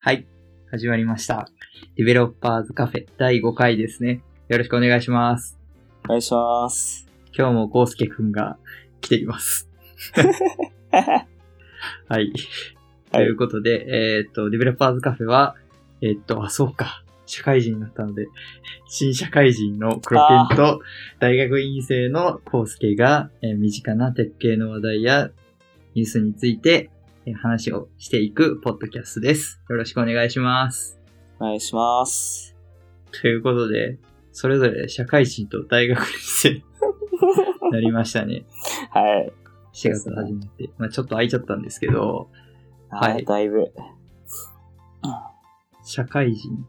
はい。始まりました。ディベロッパーズカフェ第5回ですね。よろしくお願いします。お願いします。今日もコウスケくんが来ています。はい。ということで、えーっと、ディベロッパーズカフェは、えーっと、あ、そうか。社会人になったので、新社会人の黒ペンと大学院生のコウスケが、えー身近なテック系の話題やニュースについて、えー話をしていくポッドキャストです。よろしくお願いします。お願いします。ということで、それぞれ社会人と大学院生 になりましたね。はい。4月始まって。まあちょっと空いちゃったんですけど、はいはい。だいぶ。社会人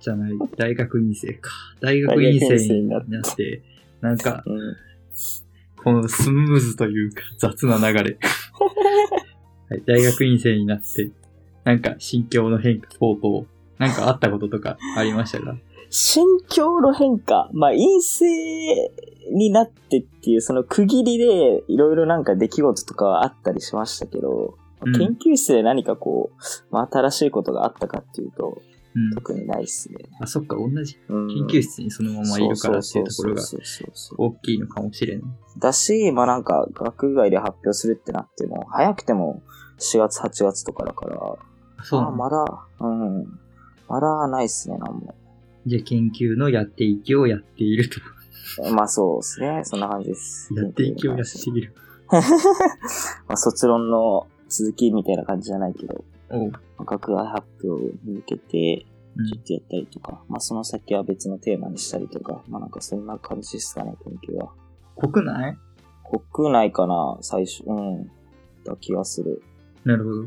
じゃない、大学院生か。大学院生になって、なんか、うん。このスムーズというか雑な流れ。はい、大学院生になって、なんか心境の変化等々、なんかあったこととかありましたか？心境の変化？まあ、陰性になってっていう、その区切りで、いろいろなんか出来事とかはあったりしましたけど、うん研究室で何かこう、まあ、新しいことがあったかっていうと、うん。特にないっすね。あ、そっか、同じうん、研究室にそのままいるからっていうところが大きいのかもしれない。だし、まあなんか、学外で発表するってなっても、早くても4月、8月とかだから、あそうあまだ、うん。まだないっすね、なんも。じゃあ研究のやっていきをやっていると。まあそうですね。そんな感じです。やっていきをやっている。まあ卒論の続きみたいな感じじゃないけど、おう。まあ学外発表に向けて、うんちょっとやったりとか、まあその先は別のテーマにしたりとか、まあなんかそんな感じですかね、研究は。国内国内かな、最初、うん。だ気がする。なるほど。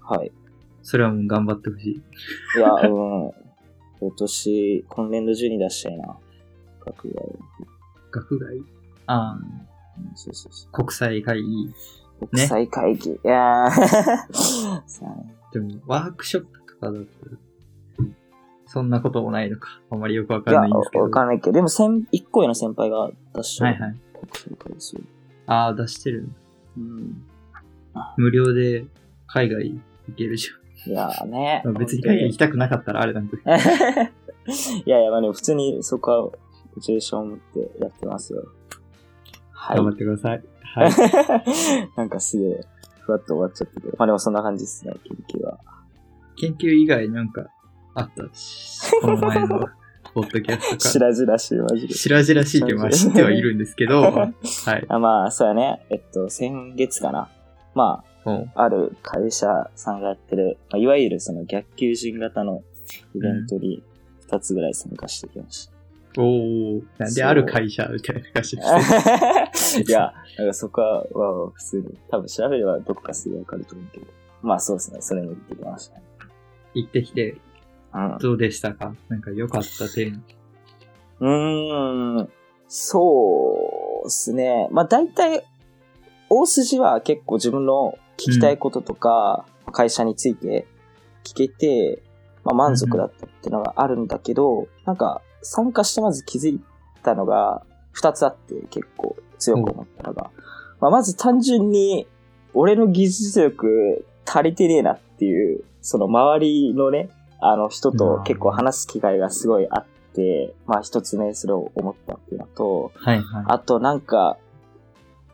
はい。それはもう頑張ってほしい。いや、うん。今年、今年度中に出したいな。学外を。学外ああ、うんそうそうそう。国際会議。国際会議。いやーそうねでも、ワークショップとかだと、そんなこともないのか。あまりよくわかんないんですけど。わかんないけど、でも、先一個上の先輩が出したはいはい。国際会議ですよ。ああ、出してる。うん。無料で海外行けるじいやーねゃん。。別に海外行きたくなかったらあれなんだけど。いやいや、まあでも普通にそこは、モチベーションを持ってやってますよ。はい。頑張ってください。はい。なんかすげえ、ふわっと終わっちゃったけど。まあでもそんな感じですね、研究は。研究以外なんかあったし、この前のポッドキャストか。白々しい、マジで。白々しいってまあ知ってはいるんですけど、はい。あまあ、そうやね。えっと、先月かな。まもあ、ある会社さんがやってる、まあ、いわゆるその逆求人型のイベントに2つぐらい参加してきました。う、おー、なんである会社みたいな感じで いや、なんかそこは、わ普通に、多分調べればどこかすぐわかると思うけど。まあそうですね、それに行ってきましたね。行ってきて、うん。どうでしたか？なんか良かった点。うーん、そうですね。まあ大体、大筋は結構自分の聞きたいこととか、会社について聞けて、まあ満足だったっていうのがあるんだけど、なんか参加してまず気づいたのが二つあって結構強く思ったのが、まあまず単純に俺の技術力足りてねえなっていう、その周りのね、あの人と結構話す機会がすごいあって、まあ一つ目それを思ったっていうのと、はいはい。あとなんか、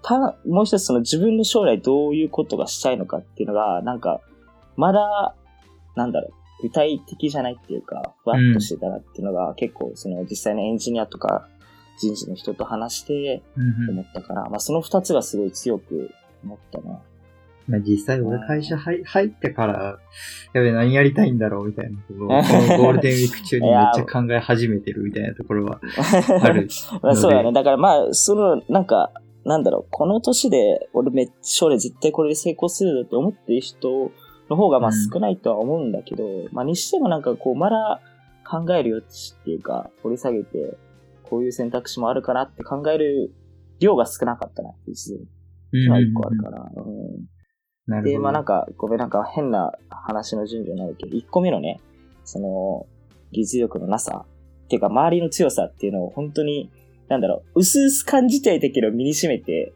た、もう一つその自分の将来どういうことがしたいのかっていうのが、なんか、まだ、なんだろう、具体的じゃないっていうか、ふわっとしてたなっていうのが、結構その実際のエンジニアとか人事の人と話してうんうん思ったから、まあその二つがすごい強く思ったな。まあ、実際俺会社入入ってから、やべ、何やりたいんだろうみたいなことを、このゴールデンウィーク中に めっちゃ考え始めてるみたいなところはある。まあそうやね。だからまあ、その、なんか、なんだろう、この年で、俺めっちゃ将来絶対これで成功するって思ってる人の方がまあうん少ないとは思うんだけど、まあにしてもなんかこう、まだ考える余地っていうか、掘り下げて、こういう選択肢もあるかなって考える量が少なかったなっていううんのが一個あるから。うんで。まあなんか、ごめんなんか変な話の順序になるけど、1個目のね、その、技術力のなさ、っていうか周りの強さっていうのを本当に、なんだろう、薄々感じていたけど身に染めて、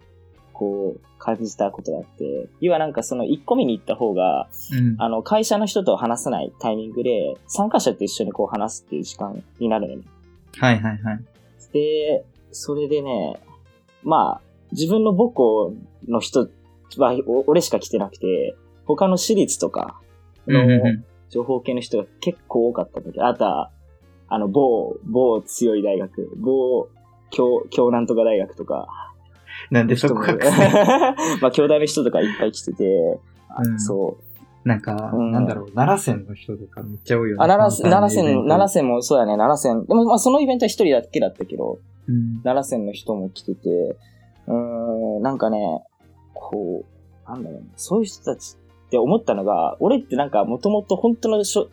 こう、感じたことがあって、要はなんかその1個目に行った方が、うん。あの、会社の人と話さないタイミングで、参加者と一緒にこう話すっていう時間になるのね。はいはいはい。で、それでね、まあ、自分の母校の人は、お俺しか来てなくて、他の私立とかの情報系の人が結構多かったんだけど、あとは、あの、某、某強い大学、某、京、京なんとか大学とか、なんでそこ隠す まあ、京大の人とかいっぱい来てて、あうん。そう。なんか、うん。なんだろう、奈良線の人とかめっちゃ多いよね。あ、奈良、奈良線、奈良線。線もそうやね、奈良線。でも、まあ、そのイベントは一人だけだったけど、うん。奈良線の人も来てて、うーん、なんかね、こう、なんだろうね、そういう人たちって思ったのが、俺ってなんかもともと本当のしょ、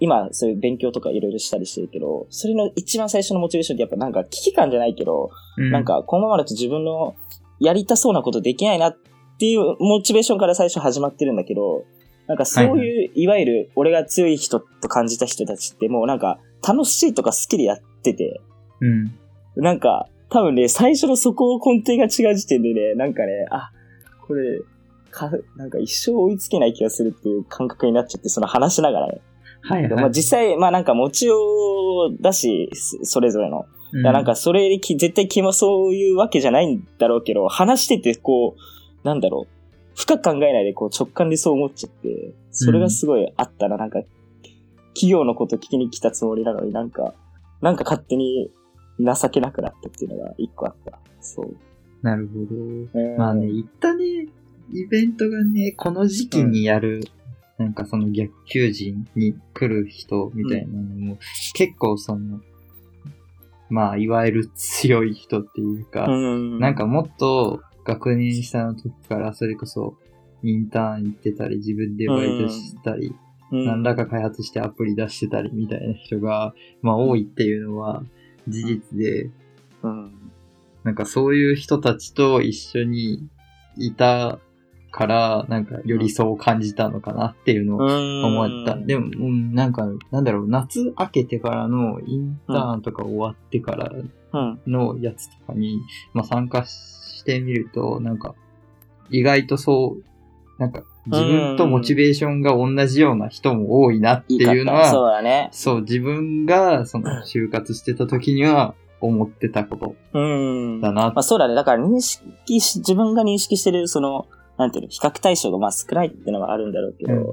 今そういう勉強とかいろいろしたりしてるけど、それの一番最初のモチベーションってやっぱなんか危機感じゃないけど、うなん、かこのままだと自分のやりたそうなことできないなっていうモチベーションから最初始まってるんだけど、なんかそういう、いわゆる俺が強い人と感じた人たちってもうなんか楽しいとか好きでやってて、うん。なんか、多分ね、最初のそこ根底が違う時点でね、なんかね、あ、これ、か、なんか一生追いつけない気がするっていう感覚になっちゃって、その話しながらね。はいはい。まあ実際、まあなんか持ちようだし、そそれぞれの。うだからなんかそれき、絶対気もそういうわけじゃないんだろうけど、話しててこう、なんだろう、深く考えないでこう直感でそう思っちゃって、それがすごいあったら、なんか、企業のこと聞きに来たつもりなのになんか、なんか勝手に情けなくなったっていうのが一個あった。そう。なるほど。うんまあね、行ったね、イベントがね、この時期にやる、なんかその逆求人に来る人みたいなのも、結構その、まあ、いわゆる強い人っていうか、うん。なんかもっと学年下の時からそれこそインターン行ってたり、自分でバイトしたり、うん、何らか開発してアプリ出してたりみたいな人が、まあ多いっていうのは事実で、うん。なんかそういう人たちと一緒にいたから、なんかよりそう感じたのかなっていうのを思った。でも、うん、なんか、なんだろう、夏明けてからのインターンとか終わってからうん。のやつとかに、まあ参加してみると、なんか、意外とそう、なんか、自分とモチベーションが同じような人も多いなっていうのは、そうだね。そう、自分が、その、就活してた時には、思ってたことうん。だなまあそうだね。だから認識し、自分が認識してる、その、なんていうの、比較対象がまあ少ないっていうのがあるんだろうけど、うん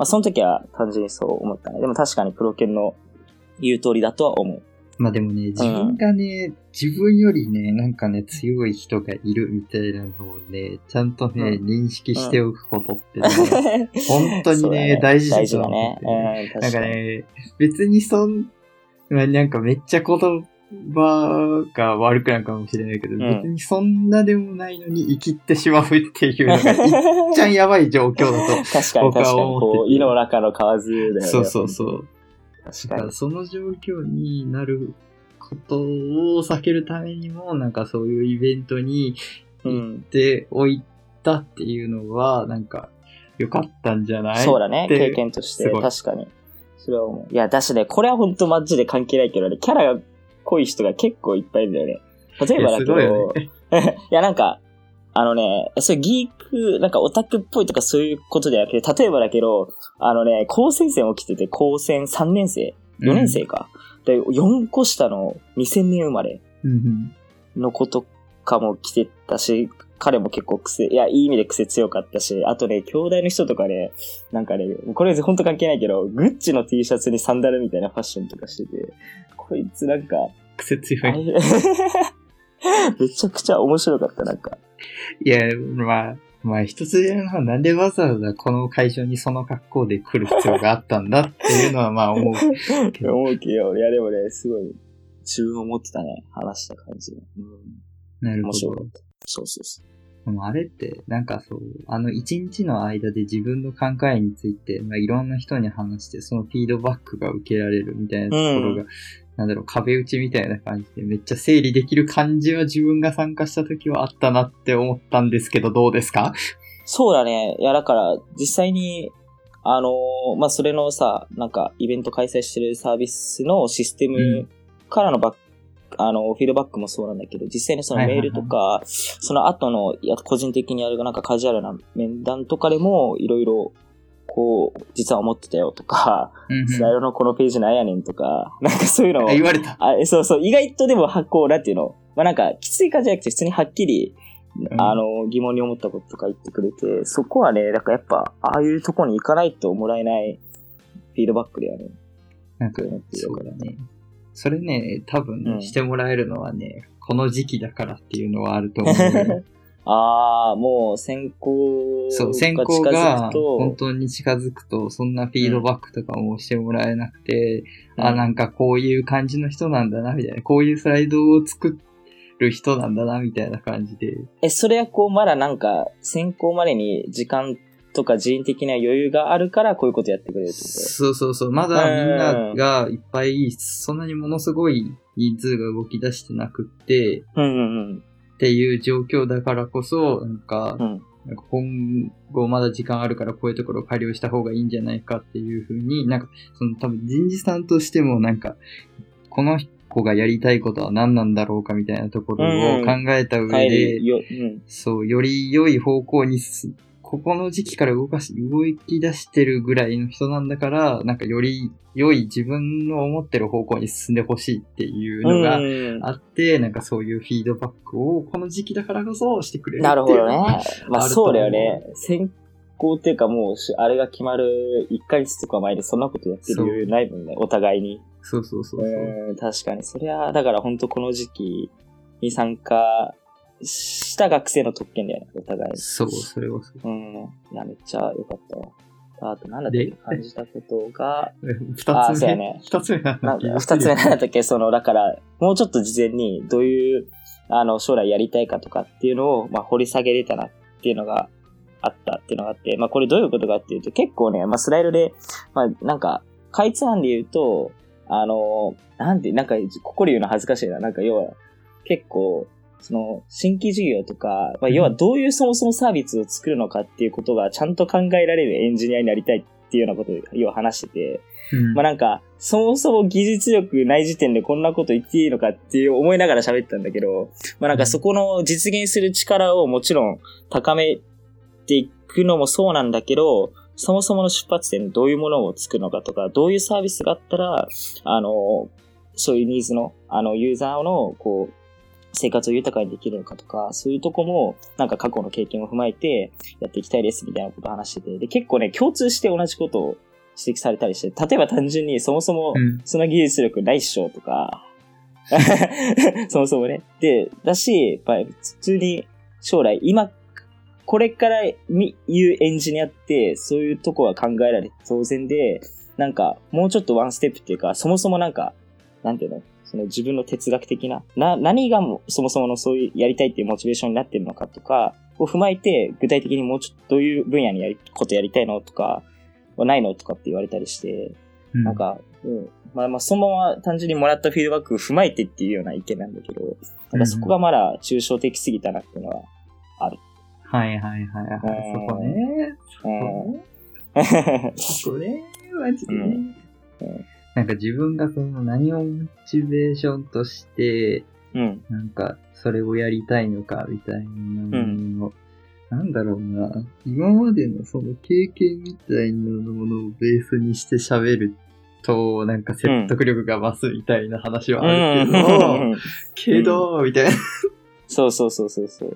まあその時は単純にそう思ったね。でも確かにプロ研の言う通りだとは思う。まあでもね、自分がね、自分よりね、なんかね、強い人がいるみたいなのをね、ちゃんとね、う認識しておくことってね、本当に そうだね、大事だ大事と思だねっ。て。うん、なん確かね、別にそん、まあなんかめっちゃ言葉が悪くなるかもしれないけど、ん別にそんなでもないのに生きってしまうっていうのが、いっちゃんやばい状況だと。確かに僕は確かに。思っててこの中の蛙だよね。そうそうそう。確かに。その状況になることを避けるためにも、なんかそういうイベントにうん。でおいたっていうのは、なんか良かったんじゃない？そうだね。って経験として。確かに。それは思う。いや、だしね、これは本当マジで関係ないけどね、キャラが濃い人が結構いっぱいいるんだよね。例えばだけいやすごいど、よね いや、なんか、あのね、そういうギーク、なんかオタクっぽいとかそういうことじゃなくて、例えばだけど、あのね、高専生起きてて、高専3年生 ?4 年生か。で、4個下の2000年生まれうんの子とかも来てたし、彼も結構癖、いや、いい意味で癖強かったし、あとね、兄弟の人とかね、なんかね、これ本当関係ないけど、グッチの T シャツにサンダルみたいなファッションとかしてて、こいつなんか、癖強い。めちゃくちゃ面白かった、なんか。いや、まあ、まあ一つ言えるのはなんでわざわざこの会場にその格好で来る必要があったんだっていうのはまあ思う。思うけど、いやでもね、すごい、自分を持ってたね、話した感じ。うん、なるほど面白かっ。た。そうそうそう。でもあれって、なんかそう、あの一日の間で自分の考えについて、まあ、いろんな人に話して、そのフィードバックが受けられるみたいなところが、うなんだろう、壁打ちみたいな感じで、めっちゃ整理できる感じは自分が参加した時はあったなって思ったんですけど、どうですか？そうだね。いや、だから、実際に、あのーまあ、それのさ、なんか、イベント開催してるサービスのシステムからのバック、あの、フィードバックもそうなんだけど、実際にそのメールとか、その後の、個人的にやるなんかカジュアルな面談とかでも、いろいろ、こう、実は思ってたよとか、うんうんスライドのこのページなんやねんとか、なんかそういうのをあ、言われた。あそうそう、意外とでも発行なんていうの、まあなんか、きつい感じじゃなくて、普通にはっきり、うんあの、疑問に思ったこととか言ってくれて、そこはね、なんかやっぱ、ああいうとこに行かないともらえないフィードバックだよね。なんかそうだね。それね、多分ね、うんしてもらえるのはね、この時期だからっていうのはあると思うよ。ああ、もう選考がそう、選考近づが本当に近づくと、そんなフィードバックとかもしてもらえなくて、うんあ、なんかこういう感じの人なんだな、みたいな。こういうスライドを作る人なんだな、みたいな感じで。え、それはこう、まだなんか、選考までに時間とか人員的な余裕があるから、こういうことやってくれるってこそうそうそう。まだみんながいっぱい、そんなにものすごい人数が動き出してなくって、とうんうんっていう状況だからこそ、なんかうん。う、ん。なんか今後まだ時間あるからこういうところを改良した方がいいんじゃないかっていうふうに、なんか、その多分人事さんとしてもなんか、この子がやりたいことは何なんだろうかみたいなところを考えた上帰で、り、よ、うん。そう、より良い方向にす、ここの時期から動かし、動き出してるぐらいの人なんだから、なんかより良い自分の思ってる方向に進んでほしいっていうのがうんあって、なんかそういうフィードバックをこの時期だからこそしてくれるなるほどね。まあそうだよね。選考っていうかもうし、あれが決まる1ヶ月とか前でそんなことやってる余裕ないもんね、お互いに。そうそうそうそう。うん、確かに。そりゃ、だから本当この時期に参加した学生の特権だよね、お互いに。そう、それはそう。うん。いや、めっちゃ良かったわ。あと、なんだっけで感じたことが、二つ目。あそうやね二つ目なんだ二つ目なんだっけその、だから、もうちょっと事前にどういう、あの、将来やりたいかとかっていうのを、まあ、掘り下げれたなっていうのがあったっていうのがあって、まあ、これどういうことかっていうと、結構ね、まあ、スライドで、まあ、なんか、かいつまんで言うと、あの、なんて、なんか、ここで言うの恥ずかしいな。なんか、要は、結構、その、新規事業とか、まあ、要はどういうそもそもサービスを作るのかっていうことがちゃんと考えられるエンジニアになりたいっていうようなことを、要は話してて、うん。まあなんか、そもそも技術力ない時点でこんなこと言っていいのかっていう思いながら喋ったんだけど、まあなんかそこの実現する力をもちろん高めていくのもそうなんだけど、そもそもの出発点どういうものを作るのかとか、どういうサービスがあったら、あの、そういうニーズの、あの、ユーザーの、こう、生活を豊かにできるのかとか、そういうとこも、なんか過去の経験を踏まえてやっていきたいですみたいなことを話してて、で、結構ね、共通して同じことを指摘されたりして、例えば単純にそもそもうん。その技術力ないっしょとか、そもそもね。で、だし、やっぱり普通に将来、今、これからみ言うエンジニアって、そういうとこは考えられて当然で、なんか、もうちょっとワンステップっていうか、そもそもなんか、なんていうの？その自分の哲学的な、な、何がもそもそものそういうやりたいっていうモチベーションになってるのかとか、を踏まえて、具体的にもうちょっとどういう分野にやり、ことやりたいのとか、はないのとかって言われたりして、うんなんか、うん。まあまあ、そのまま単純にもらったフィードバックを踏まえてっていうような意見なんだけど、なんかそこがまだ抽象的すぎたなっていうのは、はいはいはいはい。そこね。うん。そこね。マジでね。うんうんなんか自分がその何をモチベーションとして、うん。なんかそれをやりたいのかみたいなのを、なんだろうな。今までのその経験みたいなものをベースにして喋ると、なんか説得力が増すみたいな話はあるけど、うんけど、みたいな。そうそうそうそうそう。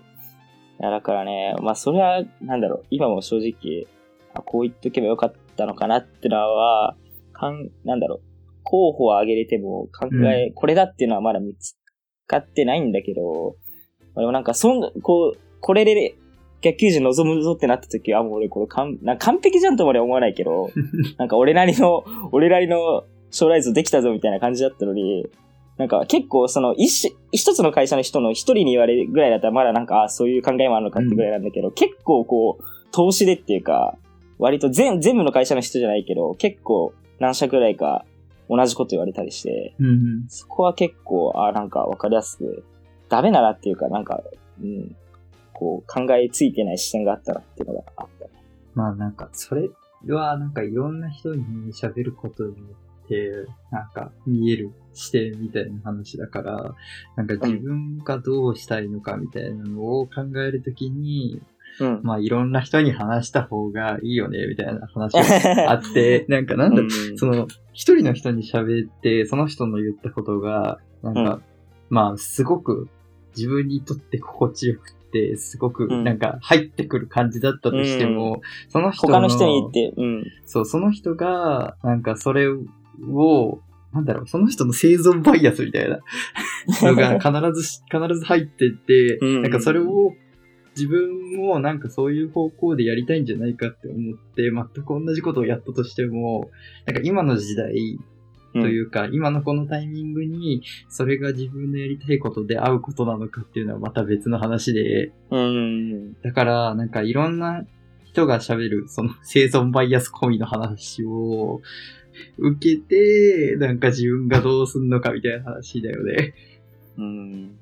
いや、だからね、まあそれは、なんだろう、今も正直、あこう言っとけばよかったのかなってのは、かん、なんだろう、候補を挙げれても考え、これだっていうのはまだ見つかってないんだけど、まあでもなんか、そん、こう、これで逆球児望むぞってなった時は、もう俺これ完完璧じゃんとまでは思わないけど、なんか俺なりの、俺なりの将来図できたぞみたいな感じだったのに、なんか結構その一し一つの会社の人の一人に言われるぐらいだったらまだなんか、あそういう考えもあるのかってぐらいなんだけど、結構こう、投資でっていうか、割と全全部の会社の人じゃないけど、結構何社ぐらいか同じこと言われたりして、うんうん。そこは結構、あなんかわかりやすく、ダメならっていうか、なんか、うん、こう考えついてない視点があったなっていうのがあったね。まあなんか、それはなんかいろんな人に喋ることによって、なんか見える視点みたいな話だから、なんか自分がどうしたいのかみたいなのを考えるときに、うん。まあいろんな人に話した方がいいよね、みたいな話が あって、なんかなんだ、うん。その、一人の人に喋って、その人の言ったことが、なんか、うん。まあ、すごく自分にとって心地よくて、すごくうん。なんか入ってくる感じだったとしても、その人の他の人に言って、うん。そう、その人が、なんかそれを、なんだろう、その人の生存バイアスみたいなのが必ずし、必ず入ってて、うん。なんかそれを自分もなんかそういう方向でやりたいんじゃないかって思って、全く同じことをやったとしても、なんか今の時代というか、今のこのタイミングに、それが自分のやりたいことで合うことなのかっていうのはまた別の話で、うん。だから、なんかいろんな人が喋る、その生存バイアス込みの話を受けて、なんか自分がどうすんのかみたいな話だよね。うん。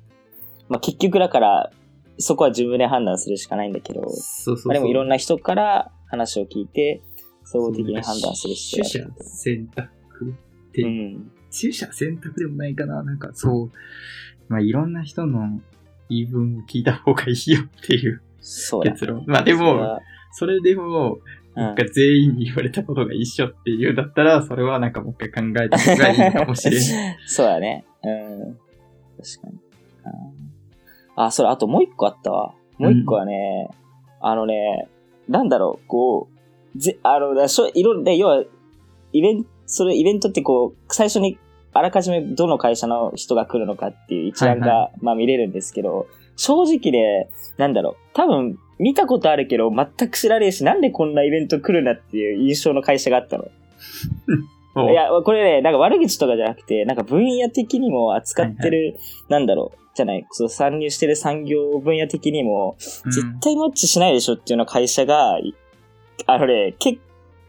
まあ結局だから、そこは自分で判断するしかないんだけど、そうそうそう。まあでもいろんなな人から話を聞いて、総合的に判断する必要取捨選択って、うん。取捨選択でもないかな。なんかそう、まあいろんな人の言い分を聞いた方がいいよっていうそうだ。結論。まあでも、それでも、うんなんか全員に言われたことが一緒っていうんだったら、それはなんかもう一回考えた方がいいのかもしれない。そうだね。うん。確かに。あ、それ、あともう一個あったわ。もう一個はね、あのね、なんだろう、こう、ぜ、あの、だしょいろいろ、で要は、イベント、それ、イベントってこう、最初に、あらかじめどの会社の人が来るのかっていう一覧が、はいまあ見れるんですけど、正直ね、なんだろう、多分、見たことあるけど、全く知らねえし、なんでこんなイベント来るんだっていう印象の会社があったの。おいや、これね、なんか悪口とかじゃなくて、なんか分野的にも扱ってる、なんだろう、じゃない、そう参入してる産業分野的にも、うん。絶対マッチしないでしょっていうような会社が、いあのね、け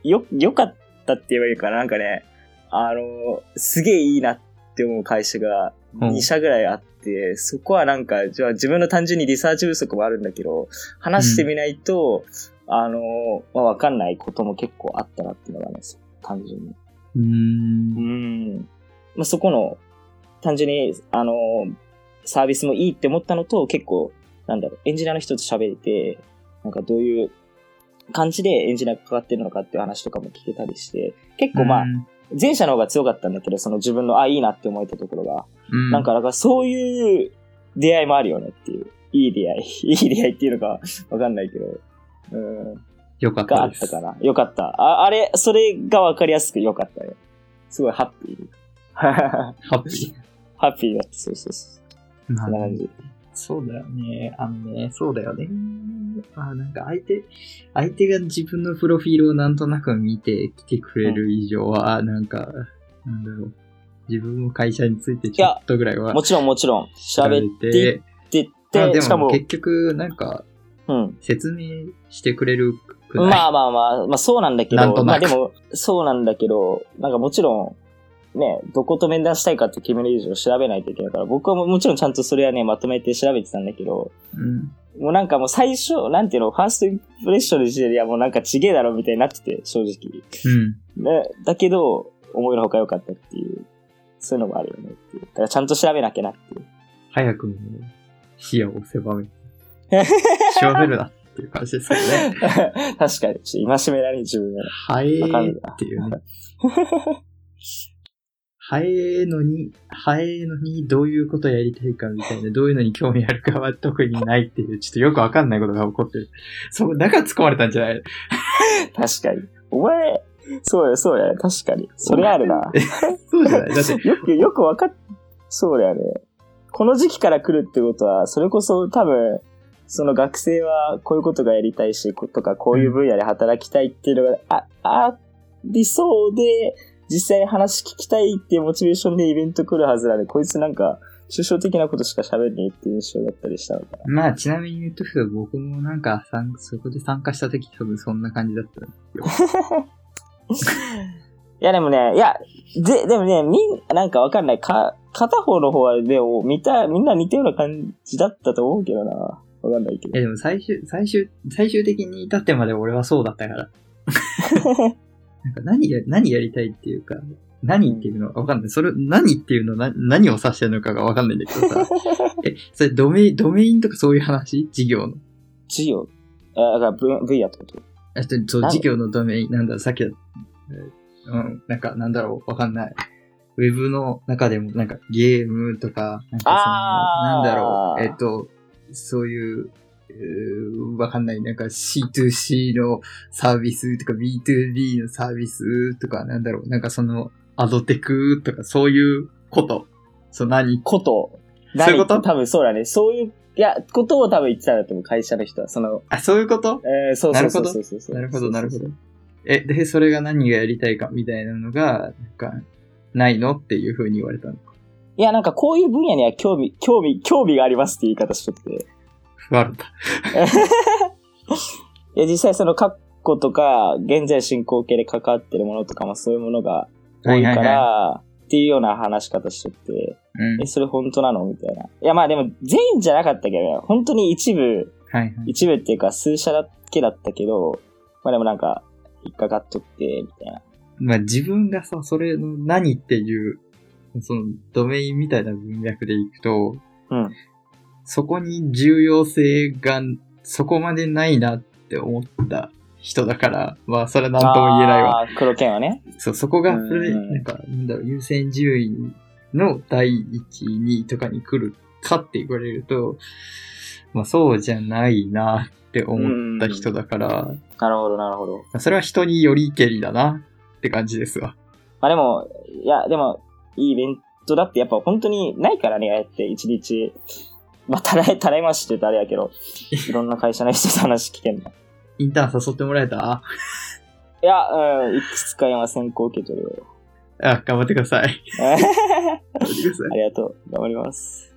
よ、良かったって言えばいいかな、なんかね、あの、すげえいいなって思う会社がうん。2社ぐらいあって、そこはなんか、じゃあ自分の単純にリサーチ不足もあるんだけど、話してみないと、あの、まあ、わかんないことも結構あったなっていうのがあるんです。よ、単純に。うー。うんん。まあ、そこの、単純に、あの、サービスもいいって思ったのと、結構、なんだろう、エンジニアの人と喋れて、なんかどういう感じでエンジニアが関わってるのかっていう話とかも聞けたりして、結構まあ、うん前者の方が強かったんだけど、その自分の、あ、いいなって思えたところが、うんなんか、だからそういう出会いもあるよねっていう。いい出会い。いい出会いっていうのかわかんないけど。うん。よかっがあたです。ったかな。よかった。ああれ、それがわかりやすくよかったね。すごいハッピー。ハ ハッピッピーだった。そうそうそう。な感じ。そうだよね。あのね、そうだよね。あなんか相手、相手が自分のプロフィールをなんとなく見て来てくれる以上は、なんか、なんだろう。自分も会社についてちょっとぐらいはもちろんもちろん、喋っていってまあて、しかも、でも結局、なんか、うん。説明してくれるくないまあまあまあ、まあそうなんだけど、なんとなくまあでも、そうなんだけど、なんかもちろん、ね、どこと面談したいかって決める以上調べないといけないから、僕はももちろんちゃんとそれはね、まとめて調べてたんだけど、うん。もうなんかもう最初、なんていうの、ファーストインプレッションの時点で、いやもうなんかちげえだろみたいになってて、正直。うん。ね、だけど、思いのほか良かったっていう、そういうのもあるよねっていう。だからちゃんと調べなきゃなっていう。早くも視野を狭め、調べるなっていう感じですよね。確かに、ちょっと戒められ自分が。早えわかるなっていうね。早えのに、早えのにどういうことやりたいかみたいな、どういうのに興味あるかは特にないっていう、ちょっとよくわかんないことが起こってる。そう、だから突っ込まれたんじゃない 確かに。お前、そうや、そうや、確かに。それあるな。そうじゃない？だって、よく、よくわかっ、そうだよね。この時期から来るってことは、それこそ多分、その学生はこういうことがやりたいし、ことかこういう分野で働きたいっていうのが、あ、ありそうで、実際話聞きたいっていうモチベーションでイベント来るはずなので、こいつなんか、抽象的なことしか喋んねえっていう印象だったりしたのかな。まあちなみに言うとくと僕もなんか参そこで参加した時多分そんな感じだったんですよ。いやでもね、いや、で、でもね、みん、なんかわかんない。か、片方の方はでも、見た、みんな似たような感じだったと思うけどな。わかんないけどいや。でも最終、最終、最終的に至ってまで俺はそうだったから。なんか何や、何やりたいっていうか、何っていうのわかんない。それ、何っていうのな、何を指してるのかがわかんないんだけどさ。え、それドメイン、ドメインとかそういう話？事業の。事業？え、だから分分野ってこと？あとそう、何事業のドメイン、なんだろう、さっきだ、えーうん、なんか、なんだろう、わかんない。ウェブの中でも、なんか、ゲームとか、なんかその、なんだろう、えっと、そういう、うーわかんない、なんか C2C のサービスとか B2B のサービスとか、なんだろう、なんかその、アドテクとかそういうこと。そう、何？こと。そういうこと？何？多分そうだね。そういう、いや、ことを多分言ってたんだと思う、会社の人は。その、あ、そういうこと？えー、そうそうそうなるほどそうそうそう。なるほど、なるほど。え、で、それが何がやりたいかみたいなのが、なんか、ないの？っていう風に言われたの。いや、なんかこういう分野には興味、興味、興味がありますって言い方しとって。ふわれた。いや、実際その過去とか、現在進行形で関わってるものとかもそういうものが多いから、っていうような話し方しとって、うんえ、。それ本当なのみたいな。いや、まあでも全員じゃなかったけどね、本当に一部、はいはい。一部っていうか数社だけだったけど、まあでもなんか、引っかかっとって、みたいな。まあ自分がさ、それの何っていう、そのドメインみたいな文脈でいくと、うん。そこに重要性がそこまでないなって思った人だから、まあそれは何とも言えないわ。黒剣はね。そう、そこが、うんなんか、なんだろう、優先順位の第1位、2位とかに来るかって言われると、まあそうじゃないなって思った人だから、なるほど、なるほど。それは人によりけりだなって感じですわ。まあでも、いや、でも、いいイベントだってやっぱ本当にないからね、ああやって一日、まあ、たらい、たらいましって言うとあれやけど、いろんな会社の人と話聞けんの。インターン誘ってもらえた？いや、うん、いくつか今先行受け取るよ。あ、頑張ってください。あ頑張ってください。りがとう。頑張ります。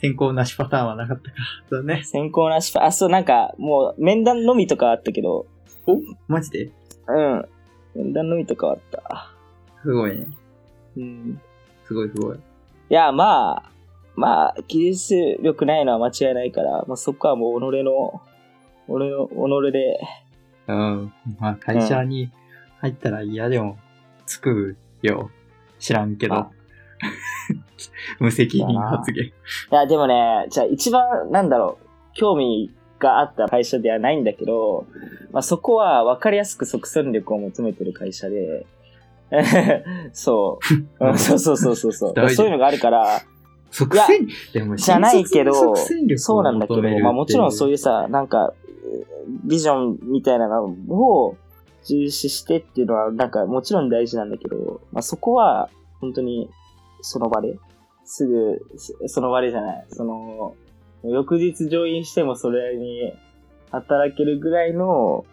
先行なしパターンはなかったか。だね。先行なし、あ、そう、なんか、もう、面談のみとかあったけど、お？マジで？うん。面談のみとかはあった。すごいね。うん。すごいすごい。いや、まあ、まあ、技術力ないのは間違いないから、まあそこはもう己の、俺の、己で、うん。まあ会社に入ったら嫌でもつくよ。知らんけどあ。無責任発言。いや、でもね、じゃあ一番、なんだろう、興味があった会社ではないんだけど、まあそこは分かりやすく即戦力を求めてる会社で、そう。うんそうそうそうそうそう。そういうのがあるから、即戦でもじゃないけど、そうなんだけど、まあもちろんそういう。さ、なんか、ビジョンみたいなのを重視してっていうのは、なんかもちろん大事なんだけど、まあそこは、本当に、その場で、すぐ、そその場でじゃない、その、翌日上院してもそれに働けるぐらいの、も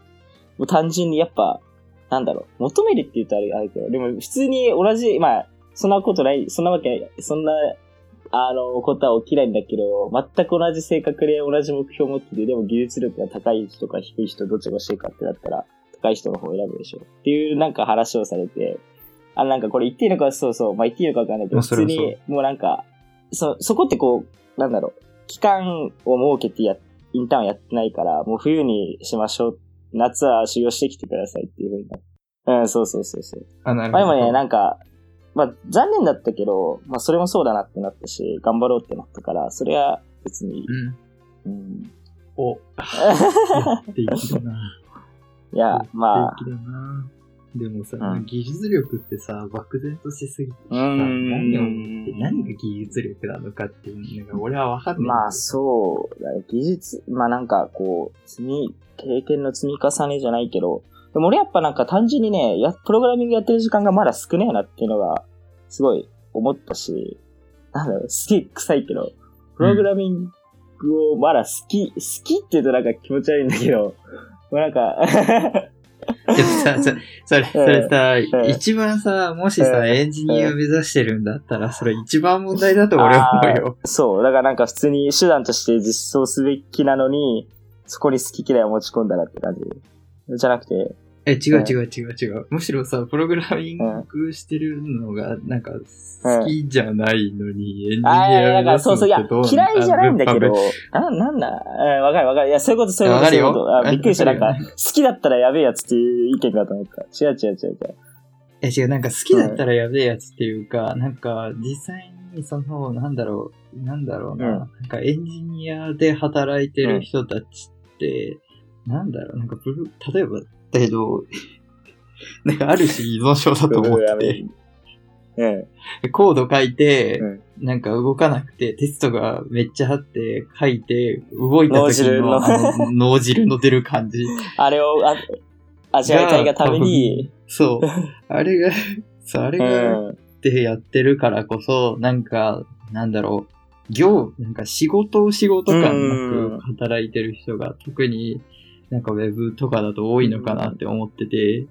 う単純にやっぱ、なんだろう、求めるって言うとあれあれけど、でも普通に同じ、まあ、そんなことない、そんなわけ、そんな、あの、ことは起きないんだけど、全く同じ性格で同じ目標を持ってて、でも技術力が高い人か低い人どっちが欲しいかってなったら、高い人の方を選ぶでしょ。っていうなんか話をされて、あのなんかこれ言っていいのか、そうそう、まあ言っていいのかわかんないけど、まあ普通に、もうなんか、そ、そこってこう、なんだろう、期間を設けてや、インターンやってないから、もう冬にしましょう。夏は修行してきてくださいっていう風になって。うん、そうそうそうそう。あ、なるほど。ね、なんか、まあ残念だったけど、まあそれもそうだなってなったし、頑張ろうってなったから、それは別にいい。うん。うん。お、やっていきだな。いや、まあ。でもさ、うん。技術力ってさ、漠然としすぎてさ、うーん。何を思って何が技術力なのかっていうのが俺はわかんない。まあそうだね、技術、まあなんかこう、積み、経験の積み重ねじゃないけど、でも俺やっぱなんか単純にね、や、プログラミングやってる時間がまだ少ねえなっていうのが、すごい思ったし、なんだろう、すげえ臭いけど、プログラミングをまだ好き、好きって言うとなんか気持ち悪いんだけど、もうなんか、でもさ、そそれ、それさ、うん。一番さ、もしさ、うん。エンジニア目指してるんだったら、それ一番問題だと俺は思うよ。そう、だからなんか普通に手段として実装すべきなのに、そこに好き嫌いを持ち込んだらって感じ。じゃなくて、え、違う違う違う違う。むしろさ、プログラミングしてるのが、なんか、好きじゃないのに、エンジニア目だから指すのそうそう、いや、嫌いじゃないんだけどあ、な、なん？だ、えーわかるわかる。いや、そういうこと、そういうこと、わかるよそういうこと。あびっくりした。なんか好きだったらやべえやつっていう意見かと思った。違う違う違う違う。や違う、なんか好きだったらやべえやつっていうか、なんか実際にその、なんだろう、なんだろうな、うんなんかエンジニアで働いてる人たちって、なんだろう、なんかブル例えばだけど、なんかある種依存症だと思ってて、うん。コード書いて、うんなんか動かなくて、テストがめっちゃあって、書いて、動いた時脳汁の脳汁の出る感じ。あれをあ味わいたいがために、そう。あれが、そう、あれうが、ん。ってやってるからこそ、なんか、なんだろう、業、なんか仕事を仕事感うんなく働いてる人が、特になんかウェブとかだと多いのかなって思ってて、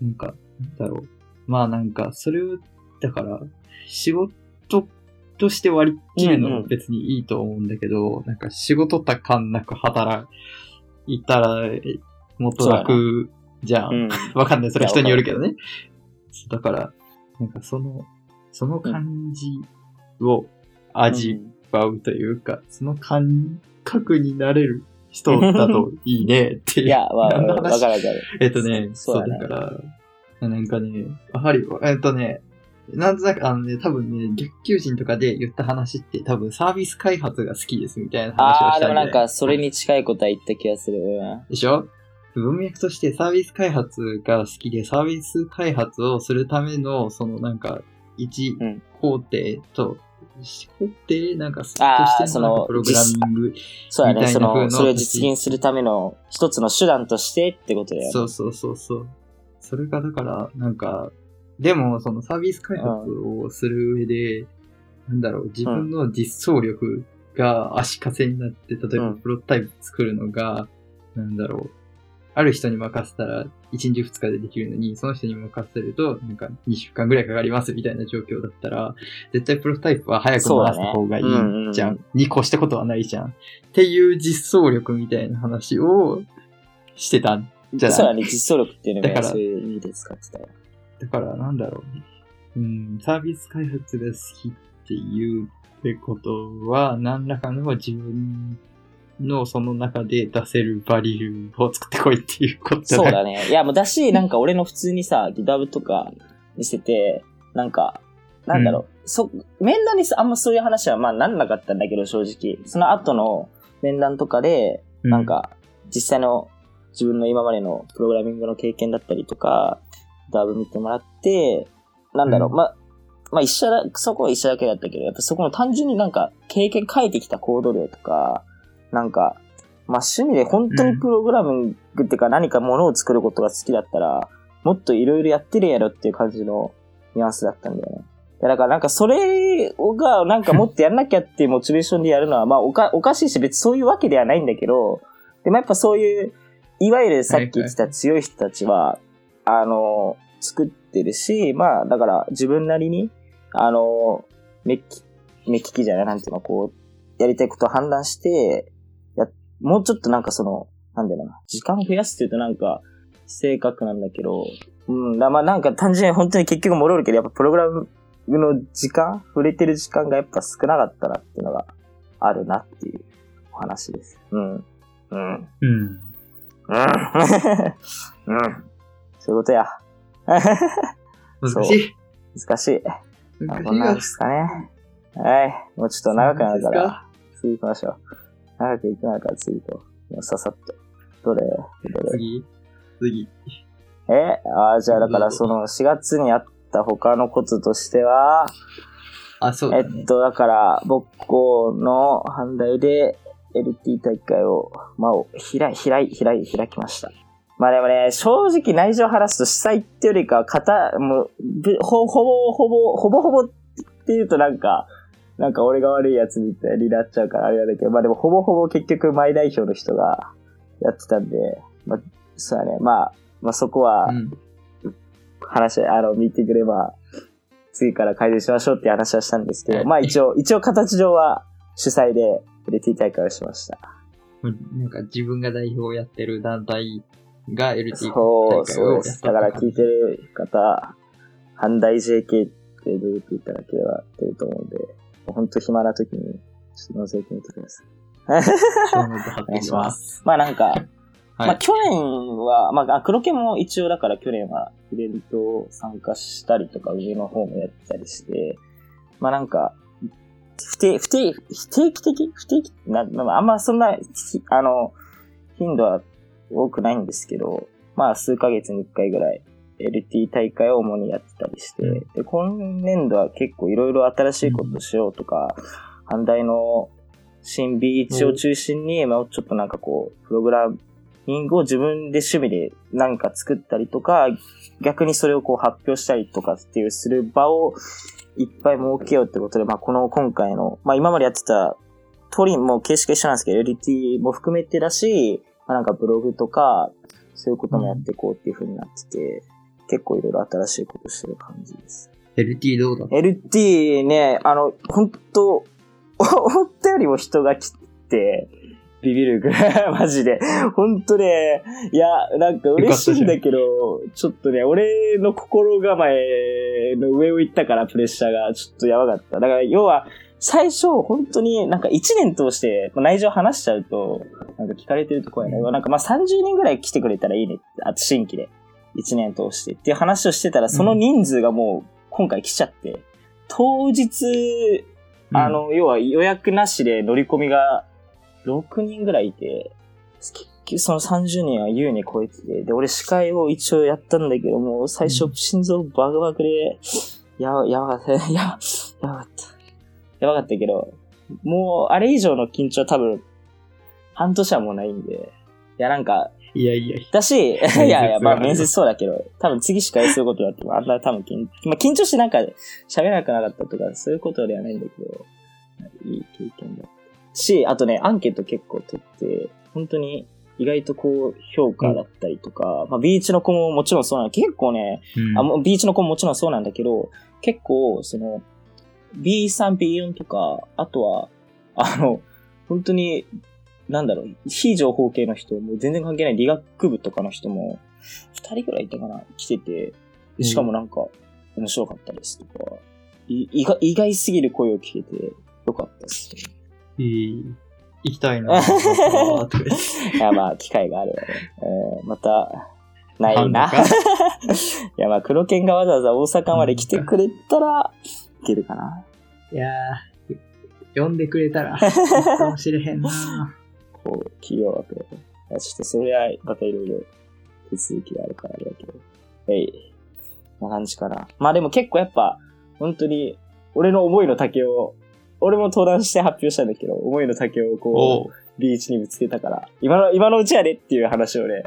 なんか、なんだろう。まあなんか、それを、だから、仕事として割り切るのも別にいいと思うんだけど、なんか仕事た感なく働いたら、もっと楽じゃん。うん。わかんない。それは人によるけどね。だから、なんかその、その感じを味わうというか、その感覚になれる人だといいね っていう。いや、わ、何のわか話るわかる。えっとね、そうだから、なんかね、やはり、えっとね、なんとなく、あのね、多分ね、逆求人とかで言った話って多分サービス開発が好きですみたいな話をしたんで。でもなんか、それに近いことは言った気がする。うんでしょ？文脈としてサービス開発が好きで、サービス開発をするための、そのなんか、一うん工程と、工程なんか、とあーしてそのプログラミング。みたいな風のそれを実現するための一つの手段としてってことだよね。そうそうそうそう。それがだから、なんか、でも、そのサービス開発をする上で、なんだろう、自分の実装力が足かせになって、例えばうんプロトタイプ作るのが、なんだろう、ある人に任せたら1日2日でできるのに、その人に任せると、なんか2週間ぐらいかかりますみたいな状況だったら、絶対プロトタイプは早く回した方がいいじゃそうだねうんうんん。に越したことはないじゃん。っていう実装力みたいな話をしてたんじゃない？そうだね、実装力っていうのがそういう意味で使ってたよ。だから、なんだろう。うん、サービス開発が好きっていうってことは、何らかの自分のその中で出せるバリューを作ってこいっていうことそうだね。いや、もうだし、なんか俺の普通にさ、GitHub とか見せて、なんか、なんだろう、そ、面談にさあんまそういう話はまあなんなかったんだけど、正直。その後の面談とかで、うなん、か、実際の自分の今までのプログラミングの経験だったりとか、ダブ見てもらって、なんだろう、うん。まあ、まあ一緒だ、そこは一緒だけだったけど、やっぱそこの単純になんか経験書いてきたコード量とか、なんか、まあ趣味で本当にプログラミングっていうか何かものを作ることが好きだったら、もっといろいろやってるやろっていう感じのニュアンスだったんだよね。だからなんかそれがなんかもっとやんなきゃっていうモチベーションでやるのはまあおかおかしいし別にそういうわけではないんだけど、でもやっぱそういう、いわゆるさっき言ってた強い人たちは、あの、作ってるし、まあだから自分なりに、あの、目利き、目利きじゃない、なんていうの、こう、やりたいことを判断して、や、もうちょっとなんかその、なんだろうな、時間を増やすっていうとなんか、正確なんだけど、うん、だまあなんか単純に本当に結局戻るけど、やっぱプログラムの時間、触れてる時間がやっぱ少なかったなっていうのがあるなっていうお話です。うん。うん。うん。うん。うん。そういうことや。難しい。難しい。こんなんで。すかね。はい。もうちょっと長くなるから、次行きましょう。長く行くなるから次行こう。もうささっと。どれ？どれ？次？次。え？あーじゃあだからその4月にあった他のこととしては、あ、そうね。っと、だから、僕校の反対で LT 大会を、まあ、開い、開い、開い、開きました。まあでもね、正直内情を話すと主催ってよりかは、型、もう、ほぼ、ほぼ、ほぼほぼっていうとなんか、なんか俺が悪いやつみたいになっちゃうからあれだけど、まあでもほぼほぼ結局前代表の人がやってたんで、まあ、そうだね、まあ、まあそこは、うん。話、あの、見てくれば、次から改善しましょうって話はしたんですけど、まあ一応、一応形上は主催で LT 大会をしました。なんか自分が代表をやってる団体が LT そう、大会をやっそうです。だから聞いてる方、阪大 JK ってグループいただければ出ると思うんで、本当暇な時に、ちょっと覗いてみてください。小ノート貼ってきます。まあなんか、はい。まあ去年は、まああ黒犬も一応だから去年はイベント参加したりとか上の方もやってたりして、まあなんか、不定、不定、不定期的？不定期？な、まああんまそんな、ひあの、頻度は多くないんですけど、まあ数ヶ月に一回ぐらい LT 大会を主にやってたりして、うん。で、今年度は結構いろいろ新しいことしようとか、阪大の新ビーチを中心に、まあちょっとなんかこう、プログラミングを自分で趣味でなんか作ったりとか、逆にそれをこう発表したりとかっていうする場をいっぱい設けようってことで、まあこの今回の、まあ今までやってたトリンも形式一緒なんですけど、LT も含めてだし、まあなんかブログとか、そういうこともやっていこうっていう風になってて、結構いろいろ新しいことしてる感じです。LT どうだった？LT ね、あの、本当 思ったよりも人が来て、ビビるぐらい、マジで。本当ね、いや、なんか嬉しいんだけど、ちょっとね、俺の心構えの上を行ったから、プレッシャーがちょっとやばかった。だから、要は、最初、本当になんか1年通して、まあ内情話しちゃうと、なんか聞かれてるとこやね。なんかまあ30人ぐらい来てくれたらいいね。あと新規で。1年通して。っていう話をしてたら、その人数がもう今回来ちゃって、当日、あ、の、要は予約なしで乗り込みが6人ぐらいいて、結局その30人は優に超えてて、で、俺司会を一応やったんだけど、もう最初うん心臓バクバクで、やば、やばかった、やば、やばかった。やばかったけど、もうあれ以上の緊張は多分、半年はもうないんで、いやなんか、いやいや、だし、い接やいや、まあ面接そうだけど、多分次司会することだって、あんな多分緊、まあ緊張してなんか喋れなくなかったとか、そういうことではないんだけど、いい経験だ。し、あとね、アンケート結構取って、本当に意外とこう、評価だったりとか、まあビーチの子ももちろんそうなんだ。結構ね、うん。あもうビーチの子ももちろんそうなんだけど、結構、その、B3、B4 とか、あとは、あの、本当に、なんだろう、非情報系の人、もう全然関係ない理学部とかの人も、二人ぐらいいたかな、来てて、でしかもなんか、面白かったですとか、い意外意外すぎる声を聞けて、よかったですね。いい行きたいな。いや、まあ、機会があればね。えーまた、ないな。いや、まあ、黒犬がわざわざ大阪まで来てくれたら、いけるかな。いやー、呼んでくれたら、かもしれへんな。こう、企業枠で。いやちょっとそれは、またいろいろ手続きがあるからあれだけど。えい。な感じかな。まあでも結構やっぱ、本当に、俺の思いの丈を、俺も登壇して発表したんだけど、思いの丈をこおうう、ビーチにぶつけたから、今の、今のうちやでっていう話をね、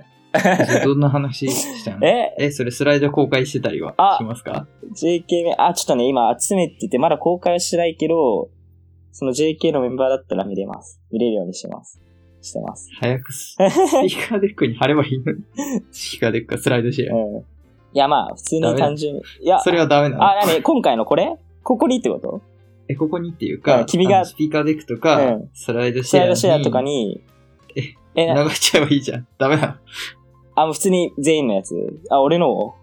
どんな話したの？え？え、それスライド公開してたりはあしますか？JK め、あ、ちょっとね、今集めてて、まだ公開はしてないけど、その JK のメンバーだったら見れます。見れるようにしてます。してます。早くス スピーカーデックに貼ればいいのに。スピーカーデックかスライドシェア。うん。いや、まあ、普通に単純に。いや、それはダメなのあ、なに今回のこれ？ここにってこと？え、ここにっていうか、ん君がスピーカーデックとか、うんスライドシスラェアにイドシェアとかに、え、え、な流しちゃえばいいじゃん。ダメなのあ、もう普通に全員のやつ。あ、俺の？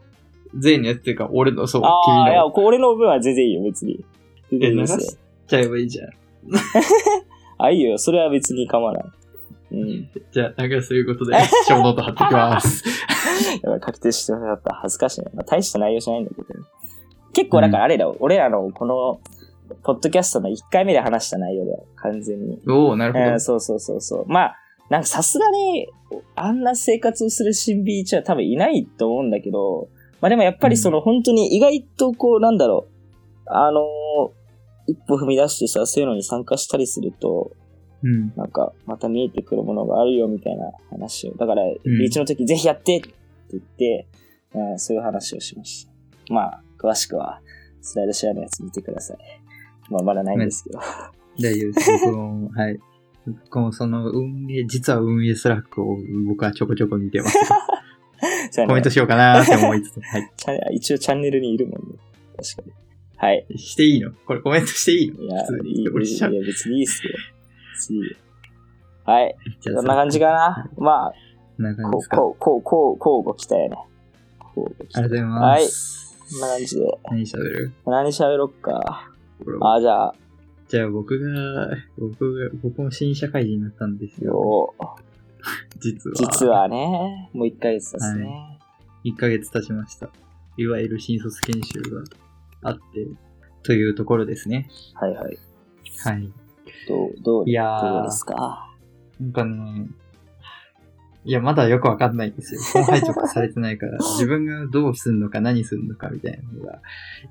全員のやつっていうか、俺の、そう、ああ、いや、俺の分は全然いいよ、別に。全然え、流しちゃえばいいじゃん。あ、いいよ。それは別に構わない。うん。じゃあ、なんかそういうことで、 show note 貼ってきます。やばい確定してなかった。恥ずかしいね。まあ、大した内容じゃないんだけど。結構、だからあれだ、俺らのこの、ポッドキャストの1回目で話した内容だよ。完全に。おおなるほど。えーそうそうそうそう。まあ、なんかさすがに、あんな生活をする新ビーチは多分いないと思うんだけど、まあでもやっぱりその本当に意外とこう、なんだろう、あのー一歩踏み出してさ、そういうのに参加したりすると、うん。なんか、また見えてくるものがあるよみたいな話を。だから、んビーチの時ぜひやってって言って、うん、そういう話をしました。まあ、詳しくは、スライドシェアのやつ見てください。まあ、まだないんですけど。大丈夫です。僕も、はい。僕もその運営、実は運営スラックを僕はちょこちょこ見てます。コメントしようかなって思いつつ、はい。一応チャンネルにいるもんね。確かに。はい。していいの？これコメントしていいの？いやいいいや別にいいっすよ。はい。じゃあこんな感じかな。まあ、こんな感じこう。こう、こう、こう、こうご期待ね。こうご期待。ありがとうございます。こんな感じで。何喋る？何喋ろっか。あ、じゃあ、じゃあ僕が、僕が、僕も新社会人になったんですよ。よ実は。実はね、もう1ヶ月ですね。1ヶ月経ちました。いわゆる新卒研修があって、というところですね。はい、はいはいはい。どう、どう、いやーどうですか？なんかね、いや、まだよくわかんないんですよ。後輩とかされてないから、自分がどうすんのか何すんのかみたいなのが、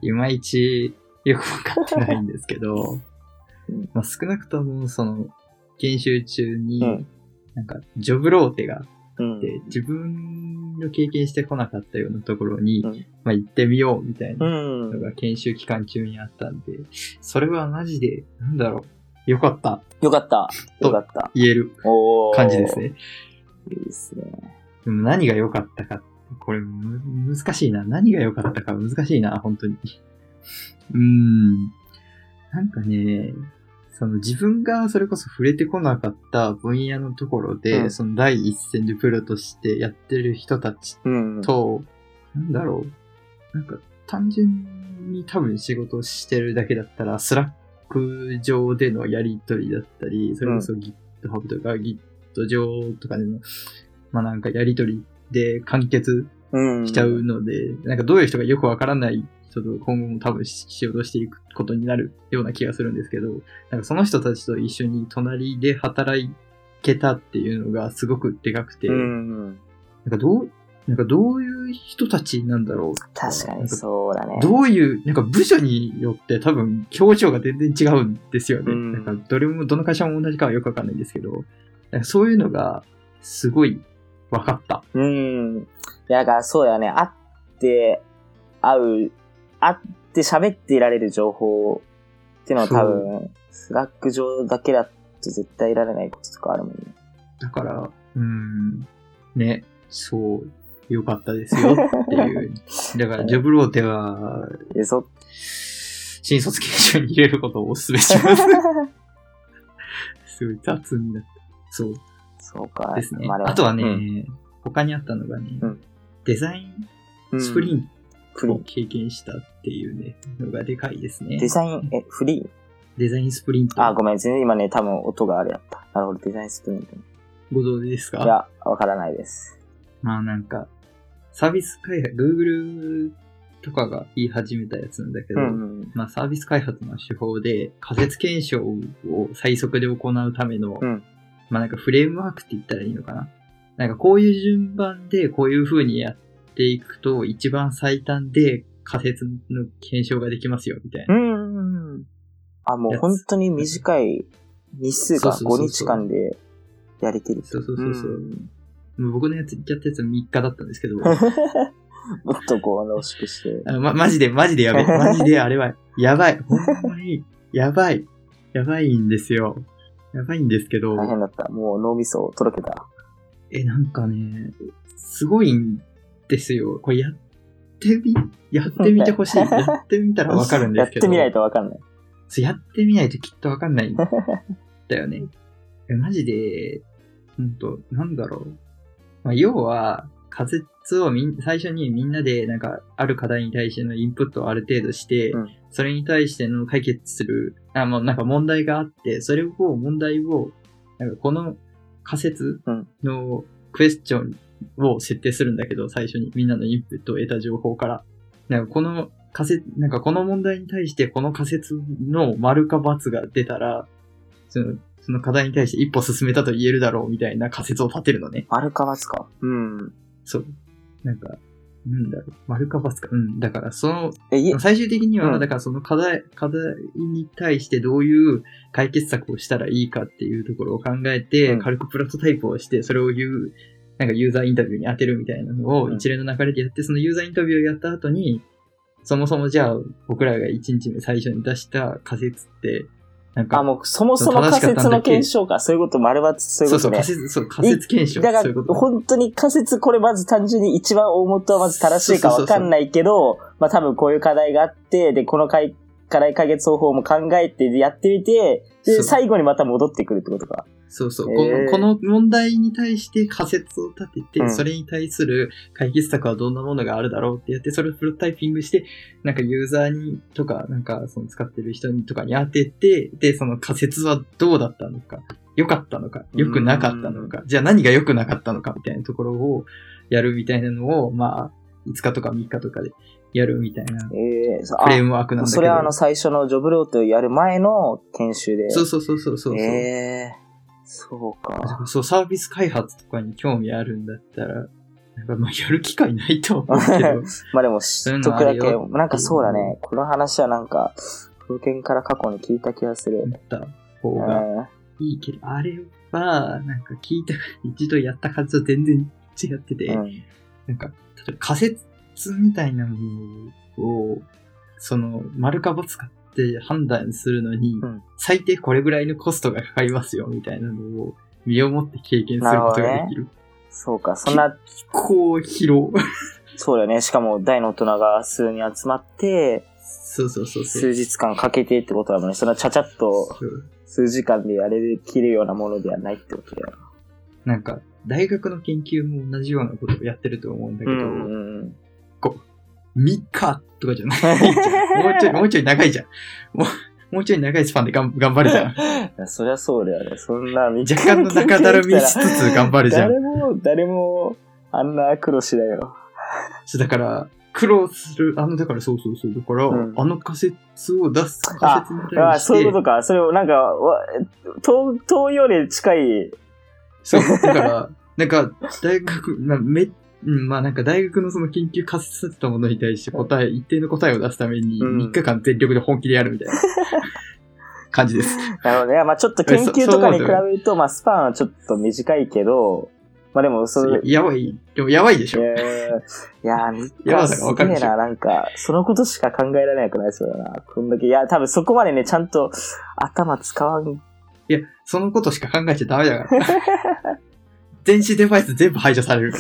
いまいちよくわかってないんですけどうん、まあ、少なくとも、その、研修中に、うんなんか、ジョブローテがうん。で、自分の経験してこなかったようなところに、うんまあ行ってみようみたいなうんの。が研修期間中にあったんで、それはマジで、なんだろう、よかった、よかった。よかった。言える感じです。ね。いいですね。でも何が良かったか、これむ難しいな。何が良かったか難しいな、本当に。うーん。なんかね、その自分がそれこそ触れてこなかった分野のところで、うんその第一線でプロとしてやってる人たちうん。と、なんだろう。なんか単純に多分仕事をしてるだけだったら、スラック上でのやりとりだったり、それこそ GitHub とか Git 上とかでも、まあなんかやりとりで完結うん。しちゃうので、なんかどういう人がよくわからない人と今後も多分仕事していくことになるような気がするんですけど、なんかその人たちと一緒に隣で働けたっていうのがすごくでかくて、うん。なんかどう、なんかどういう人たちなんだろう。確かにそうだね。どういう、なんか部署によって多分表情が全然違うんですよね。うんなんかどれも、どの会社も同じかはよくわかんないんですけど、そういうのがすごい分かった。うん。いや、だからそうだよね。会って、会う、会って喋っていられる情報っていうのは多分、スラック上だけだと絶対いられないこととかあるもんね。だから、うん、ね、そう、よかったですよっていう。だから、ジョブローテは、え、そ、新卒研修に入れることをお勧めします。すごい雑になった。そうそうか。ですねま。あとはね、うん他にあったのがね、うんデザインスプリントをフリー。経験したっていうね、のがでかいですね。デザイン、え、フリー？デザインスプリント。あ、ごめん、全然今ね、多分音があれやった。なるほど、デザインスプリント。ご存知ですか？いや、わからないです。まあなんか、サービス開発、Google とかが言い始めたやつなんだけど、うんうん。まあサービス開発の手法で仮説検証を最速で行うための、うんまあなんかフレームワークって言ったらいいのかな。なんかこういう順番でこういう風にやっていくと一番最短で仮説の検証ができますよみたいな。うん。あ、もう本当に短い日数が5そうそうそうそう日間でやりきる。そうそうそうそう。う僕のやつ、やったやつは3日だったんですけど、もっとこう濃縮して。あま、マジで、マジでやべえ。マジであれは、やばい。ほんまに、やばい。やばいんですよ。やばいんですけど、大変だった。もう脳みそを届けた。え、なんかね、すごいんですよ。これやってみ、やってみてほしい。やってみたらわかるんですけど。やってみないとわかんない。そうやってみないときっとわかんないんだよね。えマジで、ほんと、なんだろう。まあ、要は、仮説をみん最初にみんなで、なんか、ある課題に対してのインプットをある程度して、うんそれに対しての解決する、あ、もうなんか問題があって、それを、問題を、なんかこの仮説のクエスチョンを設定するんだけど、最初にみんなのインプットを得た情報から。なんかこの仮説、なんかこの問題に対してこの仮説の丸か×が出たら、その、その課題に対して一歩進めたと言えるだろうみたいな仮説を立てるのね。丸かわつか。うん。そう。なんか、なんだろう。丸か×か。うん。だからその、最終的には、うんだからその課題、課題に対してどういう解決策をしたらいいかっていうところを考えて、うん軽くプロトタイプをして、それを言う、なんかユーザーインタビューに当てるみたいなのをうん一連の流れでやって、そのユーザーインタビューをやった後に、そもそもじゃあ僕らが1日目最初に出した仮説って、なんか、あ、もうそもそも仮説の検証か。そういうこと、丸抜そういうそうことね。そう、仮説、そう、仮説検証。だから。本当に仮説これまず単純に一番大元はまず正しいかわかんないけど、まあ多分こういう課題があって、で、この解課題解決方法も考えてやってみて、で、そう最後にまた戻ってくるってことか。そうそう、へーこの。この問題に対して仮説を立てて、うんそれに対する解決策はどんなものがあるだろうってやって、それをプロタイピングして、なんかユーザーにとか、なんかその使ってる人にとかに当てて、で、その仮説はどうだったのか。良かったのか、良くなかったのか、じゃあ何が良くなかったのかみたいなところをやるみたいなのを、まあ、5日とか3日とかでやるみたいなええそフレームワークなんだけど。それはあの最初のジョブロートやる前の研修で。そうそうそうそうそう。ええそうか。そう、サービス開発とかに興味あるんだったら、なんかまあやる機会ないと思うけど、まあでも知っとくだけなんかそうだね。この話はなんか、風景から過去に聞いた気がする。思った方うがん。いいけど、あれは、なんか聞いた、一度やった感じと全然違ってて、うん。なんか、例えば仮説みたいなものを、その、丸か×かって判断するのに、うん最低これぐらいのコストがかかりますよ、みたいなのを、身をもって経験することができる。そうか。そんな、こう、疲労。そうだよね。しかも大の大人が数人集まって、そうそうそうそう。数日間かけてってことだもんね。そんなちゃちゃっと数時間でやれる、切るようなものではないってことだよ。なんか、大学の研究も同じようなことをやってると思うんだけど、うんうんうん。3日とかじゃないじゃん。もうちょい、もうちょい長いじゃん。もう、もうちょい長いスパンでがん頑張るじゃん。いやそりゃそうだよね。そんな、若干の中だるみしつつ頑張るじゃん。誰も、誰も、あんな苦労しないよ。そうだから、苦労する、あの、だからそうそうそう。だから、うんあの仮説を出す仮説にあ対あ、そういうことか。それをなんか、わ遠遠いより近い。そう、だから、なんか、大学、まあ、め、うんまあなんか大学のその研究仮説させたものに対して答え、一定の答えを出すためにうん3日間全力で本気でやるみたいな 感じです。なるほどね。まあちょっと研究とかに比べると、まあスパンはちょっと短いけど、まあでも、それ、ややばい、でもやばいでしょ。いやーいやばさがわかるでしょすげえな、なんか、そのことしか考えられなくなりそうだな。こんだけ、いや、多分そこまでね、ちゃんと頭使わん。いや、そのことしか考えちゃダメだから。電子デバイス全部排除される。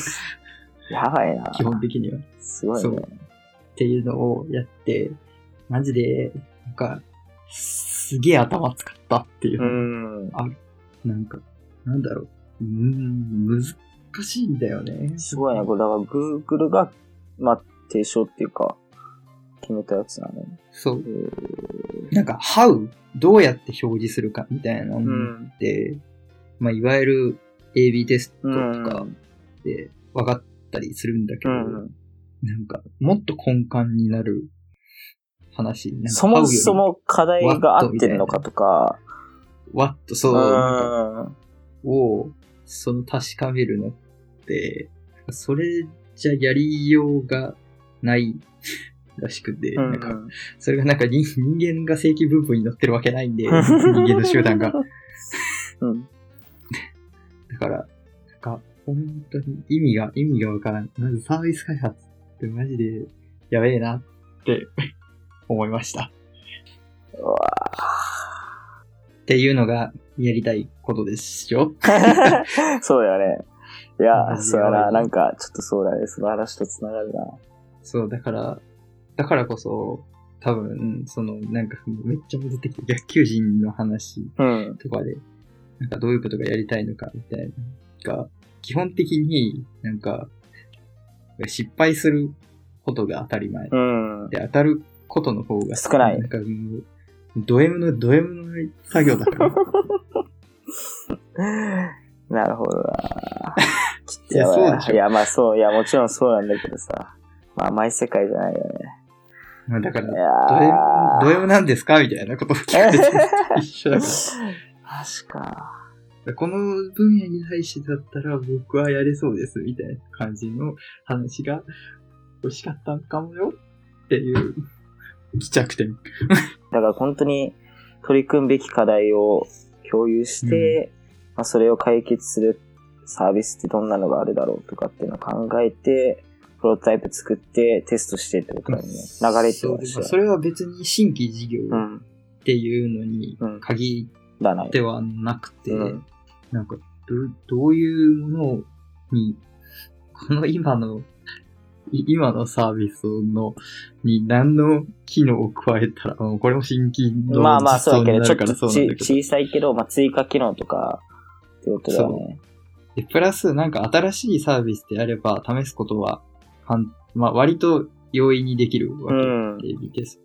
やばいな。基本的には。すごいねそう。。っていうのをやって、マジで、なんか、すげえ頭使ったっていううの、ん。なんか、なんだろう。うーん、難しいんだよね。すごいね。これ、だから、Google が、まあ、提唱っていうか、決めたやつなのね。そうえ。なんか、how? どうやって表示するかみたいなのん。って、まあ、いわゆる AB テストとうんかで分かったりするんだけど、うん。なんか、もっと根幹になる話。なんかそもそ、も課題が合ってるのかとか、ワット、そう。を、その確かめるのって、それじゃやりようがないらしくて、うんなんか、それがなんか人人間が正規分布に乗ってるわけないんで、人間の集団が。うん。だから、なんか、本当に意味が、意味がわからん。まずサービス開発ってマジでやべえなって思いました。うわっていうのがやりたいことですよ。ー そうだよね。いや、そうやな。なんか、ちょっとそうだね。その話と繋がるな。そう、だから、だからこそ、多分、その、なんか、めっちゃ戻ってきて、逆求人の話うん。とかで、なんかどういうことがやりたいのか、みたいなのが、基本的になんか、失敗することが当たり前。うん。で、当たることの方が少ないなんかもう、ド M の、ド M の作業だから。なるほどな。いやばそうでしょいや、まあそう、いや、もちろんそうなんだけどさ。まあ、甘い世界じゃないよね。まあだから、いドや M、ドー M なんですか？みたいなことを聞かれて一緒だか 確か。ら。この分野に対してだったら僕はやれそうです、みたいな感じの話が欲しかったのかもよっていう、帰着点。だから本当に取り組むべき課題を共有して、まあ、それを解決するサービスってどんなのがあるだろうとかっていうのを考えて、プロトタイプ作ってテストしてってことだよね。流れってそうことまあそれは別に新規事業うん。っていうのにうん限だな。ってはなくて、うんなんかど、どういうものに、この今の、い今のサービスの、に何の機能を加えたら、これも新規のまあまあそうだけど、ちょっと。小さいけど、まあ追加機能とかってことだよね。で、プラスなんか新しいサービスであれば試すことは、はんまあ割と容易にできるわけうん。でです。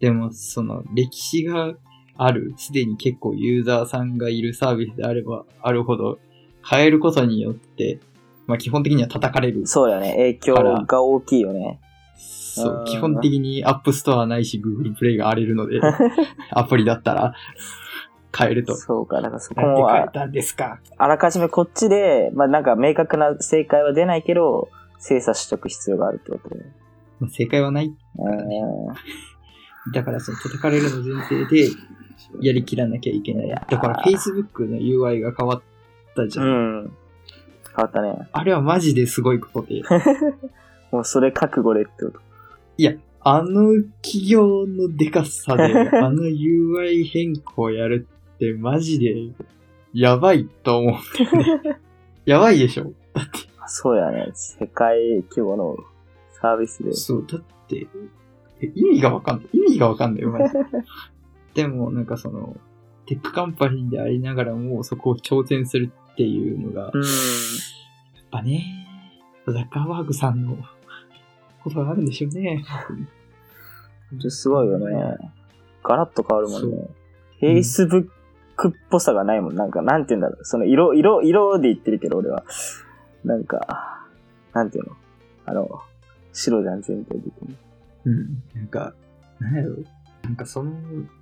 でも、その歴史がある、すでに結構ユーザーさんがいるサービスであればあるほど、変えることによって、まあ基本的には叩かれる。そうだよね。影響が大きいよね。そうう、ん基本的に App Store ないし Google Play が荒れるので、アプリだったら変えると。そうか。だからそこもあ変えたんですか？あらかじめこっちで、まあなんか明確な正解は出ないけど、精査しとく必要があるってことで。まあ正解はない。うん。だからその叩かれるの前提でやりきらなきゃいけない。だから Facebook の UI が変わったじゃん。うん。変わったね。あれはマジですごいことで。もうそれ覚悟でってこと。あの企業のデカさで、あの UI 変更やるってマジでやばいと思うんだよね。やばいでしょそうやね。世界規模のサービスで。そう、だって、え意味がわかんない。意味がわかんないよ、マジで。でも、なんかその、 tech company でありながらも、そこを挑戦するっていうのが、やっうん。ぱね、ザッカーバーグさんのことがあるんでしょうね。本当にすごいよね。ガラッと変わるもんそね。Facebook っぽさがないもん。なんか、なんて言うんだろう。その色、色、色で言ってるけど、俺は。なんか、なんていうのあの、白じゃん、全体的に。うん。なんか、なんやろう。なんかその、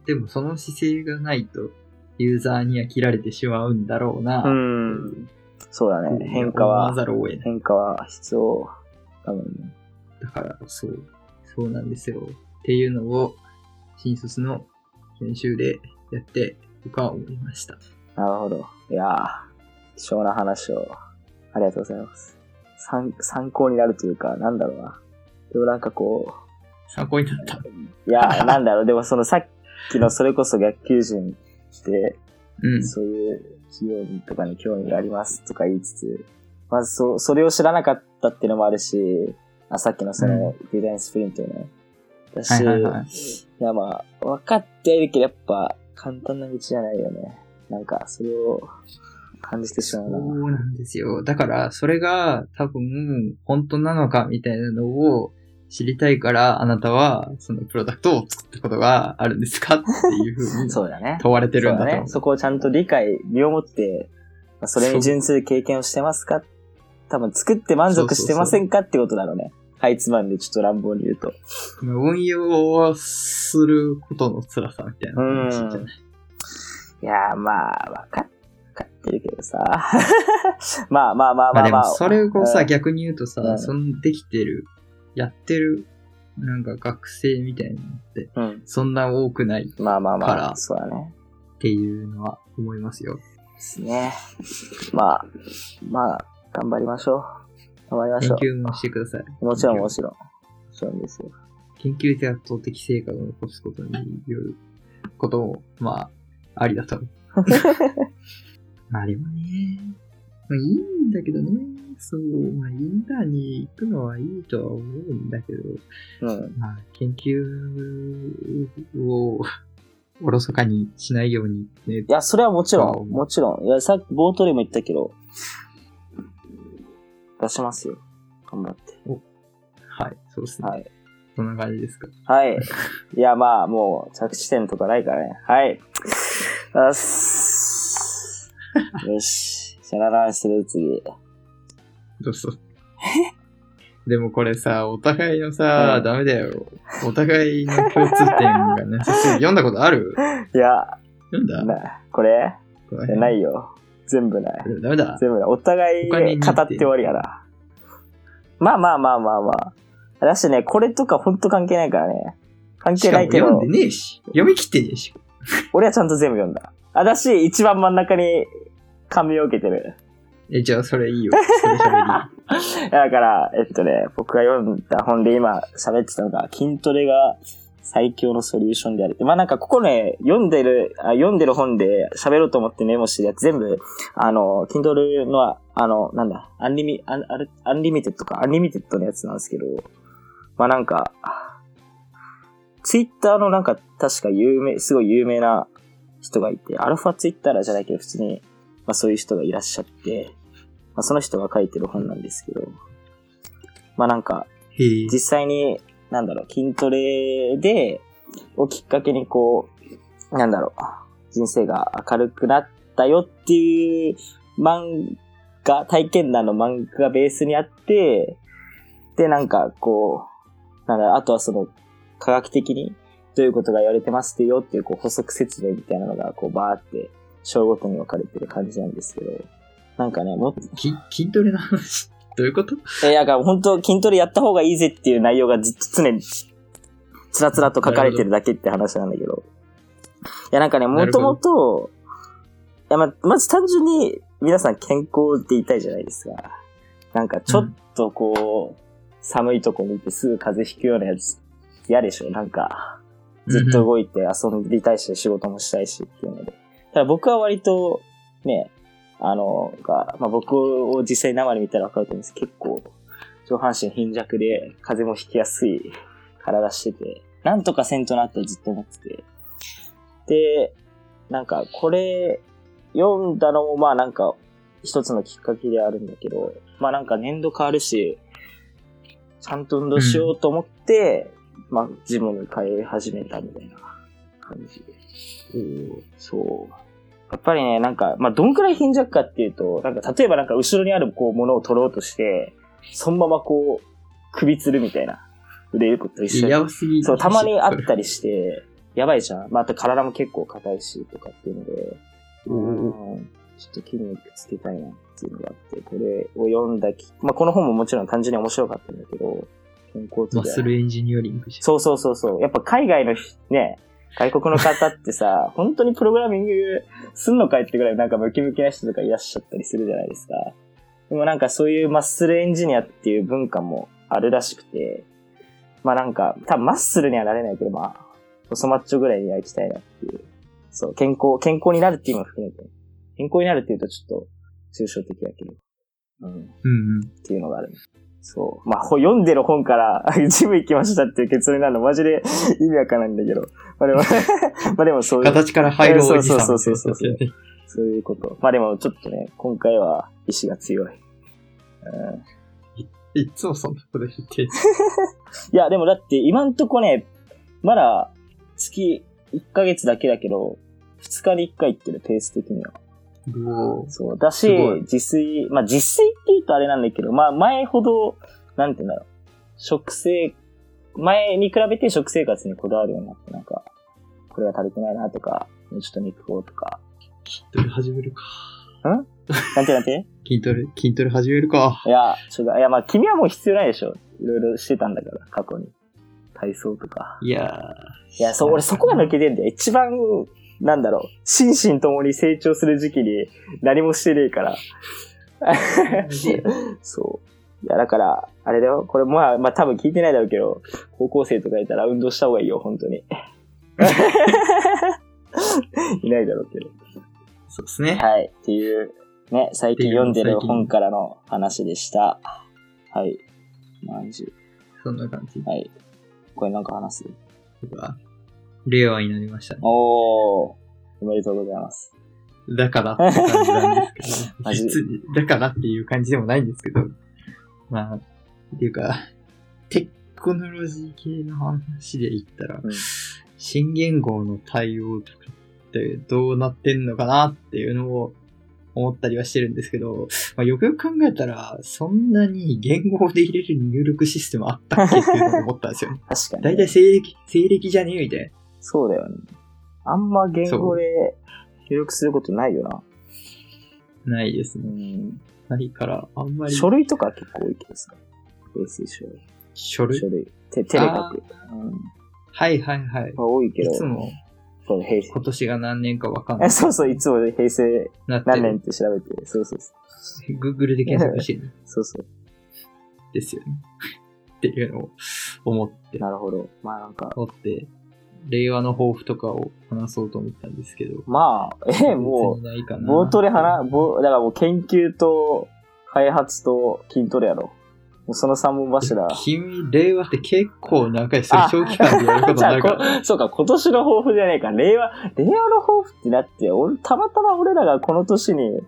でもその姿勢がないと、ユーザーには切られてしまうんだろうな。うん。そうだね。変化は。変化は必要。多分ね。だから、そう、そうなんですよ。っていうのを、新卒の研修でやって、僕は思いました。なるほど。いやー、貴重な話を、ありがとうございます。参参考になるというか、なんだろうな。でもなんかこ参考になった。う、いや、なんだろう、でもそのさっきのそれこそ逆求人で、うん。そういう企業とかに興味がありますとか言いつつ、まずそ、それを知らなかったっていうのもあるし、あさっきのそのデザインスプリントね。だし、はいはいはい。いやまあ、分かっているけどやっぱ簡単な道じゃないよね。なんか、それを感じてしまうな。そうなんですよ。だから、それが多分、本当なのかみたいなのを知りたいから、あなたは、そのプロダクトを作ったことがあるんですか？っていうふうに そうだね。問われてるんだと。そうだね。そこをちゃんと理解、身をもって、まあそれに準ずる経験をしてますか？多分作って満足してませんかってことだろうね。はいつまんでちょっと乱暴に言うと。まあ運用をすることの辛さみたいな話じゃない？いやーまあ、わかっわかってるけどさ。まあまあまあまあでも、まあまあ。それをさ、うん逆に言うとさ、うんそのできてる、やってる、なんか学生みたいなのって、うん。そんな多くないっまあまあまあ、からそうだね。ていうのは思いますよ。ですね。まあ、まあ、頑張りましょう。頑張りましょ研究もしてください。う。もちろんもちろん。もちろんですよ。研究で圧倒的成果を残すことによることも、まあ、ありだと あでもね、まあいいんだけどね、そう、まあインターンに行くのはいいとは思うんだけど、うん。まあ研究をおろそかにしないようにねい、や、それはもちろ、んもちろん。いや、さっき冒頭でも言ったけど、出しますよ。頑張って。はい、そうですね。はい。そんな感じですか？はい。いや、まあ、もう、着地点とかないからね。はい。よし。よし。シャラランする次。どうぞ。でもこれさ、お互いのさ、うんダメだよ。お互いの共通点がなさすぎ 読んだことある？いや、読んだ？な、これ？ないよ。全部ない。ダメだ。全部ない。お互い語って終わりやな。まあまあまあまあまあ。だしね、これとかほんと関係ないからね。関係ないけども読ん、でねえし。読み切ってねえし。俺はちゃんと全部読んだ。あ、だし、一番真ん中に感銘を受けてる。え、じゃあそれいいよ。それ喋り。だから、えっとね、僕が読んだ本で今喋ってたのが、筋トレが最強のソリューションである。まあなんかここね、読んでる、あ読んでる本で喋ろうと思ってメモしてるやつ全部、あの、筋トレの、あの、なんだ、アンリミ、アンアル Unlimited か、 Unlimited のやつなんですけど、まあなんか、ツイッターのなんか確か有名、すごい有名な人がいて、アルファツイッターじゃないけど普通に、まあそういう人がいらっしゃって、まあその人が書いてる本なんですけど、まあなんか。実際に、なんだろう、筋トレで、をきっかけにこう、なんだろう、人生が明るくなったよっていう漫画、体験談の漫画がベースにあって、で、なんかこう、なんだあとはその、科学的にどういうことが言われてますよっていうこう補足説明みたいなのが、こう、バーって、章ごとに分かれてる感じなんですけど、なんかね、もっと、き筋トレの話、どういうこと？え、なんか本当筋トレやった方がいいぜっていう内容がずっと常に、つらつらと書かれてるだけって話なんだけど。いや、なんかね、もともと、いや、ま、まず単純に皆さん健康って言いたいじゃないですか。なんかちょっとこう、寒いとこ見てすぐ風邪ひくようなやつ嫌でしょなんか、ずっと動いて遊びたいし、仕事もしたいしっていうので。ただ僕は割と、ね、あの、が、まあ、僕を実際生で見たら分かると思うんですけど、結構、上半身貧弱で、風邪もひきやすい体してて、なんとかせんとなってずっと思ってて。で、なんか、これ、読んだのも、まあなんか、一つのきっかけであるんだけど、まあなんか年度変わるし、ちゃんと運動しようと思って、まあ、ジムに通い始めたみたいな感じで。そう。やっぱりね、なんか、まあ、どんくらい貧弱かっていうと、なんか、例えばなんか、後ろにあるこう、ものを取ろうとして、そのままこう、首つるみたいな、腕力と一緒に。やばすぎそう、たまにあったりして、やばいじゃん。まあ、あと体も結構硬いし、とかっていうので、うん、ちょっと筋肉つけたいなっていうのがあって、これを読んだき、まあ、この本ももちろん単純に面白かったんだけど、健康とマッスルエンジニアリングじゃん。そうそうそうそう。やっぱ海外の人ね、外国の方ってさ、本当にプログラミングすんのかいってぐらいなんかムキムキな人とかいらっしゃったりするじゃないですか。でもなんかそういうマッスルエンジニアっていう文化もあるらしくて、まあなんか、多分マッスルにはなれないけど、まあ、細マッチョぐらいには行きたいなっていう。そう、健康、健康になるっていうのも含めて。健康になるっていうとちょっと抽象的だけど。うん。うんうん。っていうのがある。そう。まあ、ほ読んでる本から、ジム行きましたっていう結論になるのマジで意味わかんないんだけど。まあでも、まあでもそういう、形から入るおじさん。そうそうそうそうそういうこと。まあでもちょっとね、今回は意志が強い。うんいつもそんなこと言って。いや、でもだって今んとこね、まだ月1ヶ月だけだけど、2日に1回行ってるペース的には。そう。だし自炊、まあ自炊って言うとあれなんだけど、まあ前ほど、なんて言うんだろう。食生、前に比べて食生活にこだわるようになって、なんか、これは足りてないなとか、もうちょっと肉をとか。筋トレ始めるか。なんてなんて？筋トレ、筋トレ始めるか。いや、ちょっと、いやまあ君はもう必要ないでしょ。いろいろしてたんだから、過去に。体操とか。いやー。いや、そう、俺そこが抜けてんだよ。一番、なんだろう、心身ともに成長する時期に何もしてねえから。そう。いや、だから、あれだよ。これ、まあ、まあ多分聞いてないだろうけど、高校生とかいたら運動した方がいいよ、本当に。いないだろうけど。そうですね。はい。っていう、ね、最近読んでる本からの話でした。はい。まんじゅそんな感じう。はい。これなんか話す？が、令和になりましたね。おー。おめでとうございます。だからって感じなんですけど、マジ別に、だからっていう感じでもないんですけど、まあ、っていうか、テクノロジー系の話で言ったら、うん新言語の対応とかってどうなってんのかなっていうのを思ったりはしてるんですけど、まあ、よくよく考えたら、そんなに言語で入れる入力システムあったっけっていうのを思ったんですよね。確かに。だいたい西暦、西暦じゃねえみたいな。そうだよね。あんま言語で入力することないよな。ないですうね。ん。ないから、あんまり。書類とか結構多いけどさ。平成書類。書類？書類。手、手で書く。うん。はいはいはい。まあ多いけど。いつもそう、平成。今年が何年かわかんなえ、い。そうそう、いつも平成なって何年っる。て調べて。そうそうそう。Google で検索してるんそうそう。ですよね。っていうのを思って、なるほど。まあなんか、思って、令和の抱負とかを話そうと思ったんですけど。まあ、え、も別にないかう、な。冒頭で話、ぼだからもう研究と開発と筋トレやろ。もうその三本柱。君、令和って結構長い、それ長期間でやることになるから。こそうか、今年の抱負じゃねえか。令和、令和の抱負ってだって、俺、たまたま俺らがこの年に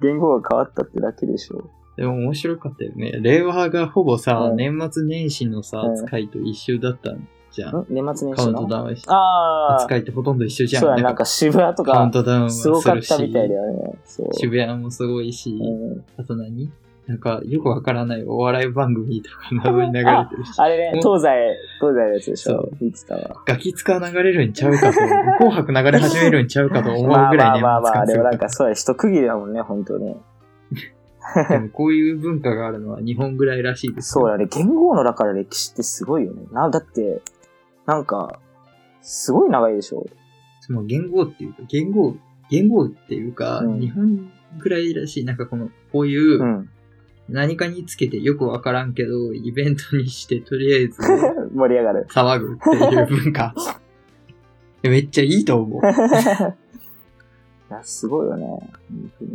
言語が変わったってだけでしょ。でも面白かったよね。令和がほぼさ、うん年末年始のさ、うん使いと一緒だったんじじゃん。ん？年末年カウントダウンしああ、扱いってほとんど一緒じゃん。そうだ、なんか渋谷とカウンか、トダウンもすごかったみたいだよね。渋谷もすごいし、うんあと何？なんか、よくわからないお笑い番組とか謎に流れてるし。あれね、うん東西、東西のやつでしょ？そう。見てたわ。ガキ使流れるんちゃうかと、紅白流れ始めるんちゃうかと思うぐまあらいね。まあまあまあ、でもなんかかそうや、一区切りだもんね、本当に。でもこういう文化があるのは日本ぐらいらしいですよ。そうだね、言語のだから歴史ってすごいよね。な、だって、なんか、すごい長いでしょ。その言語っていうか、言語、言語っていうか、うん日本ぐらいらしい、なんかこの、こういうう、ん。何かにつけてよくわからんけど、イベントにしてとりあえず 盛り上がる。騒ぐっていう文化。めっちゃいいと思う。いや、すごいよね。本当に。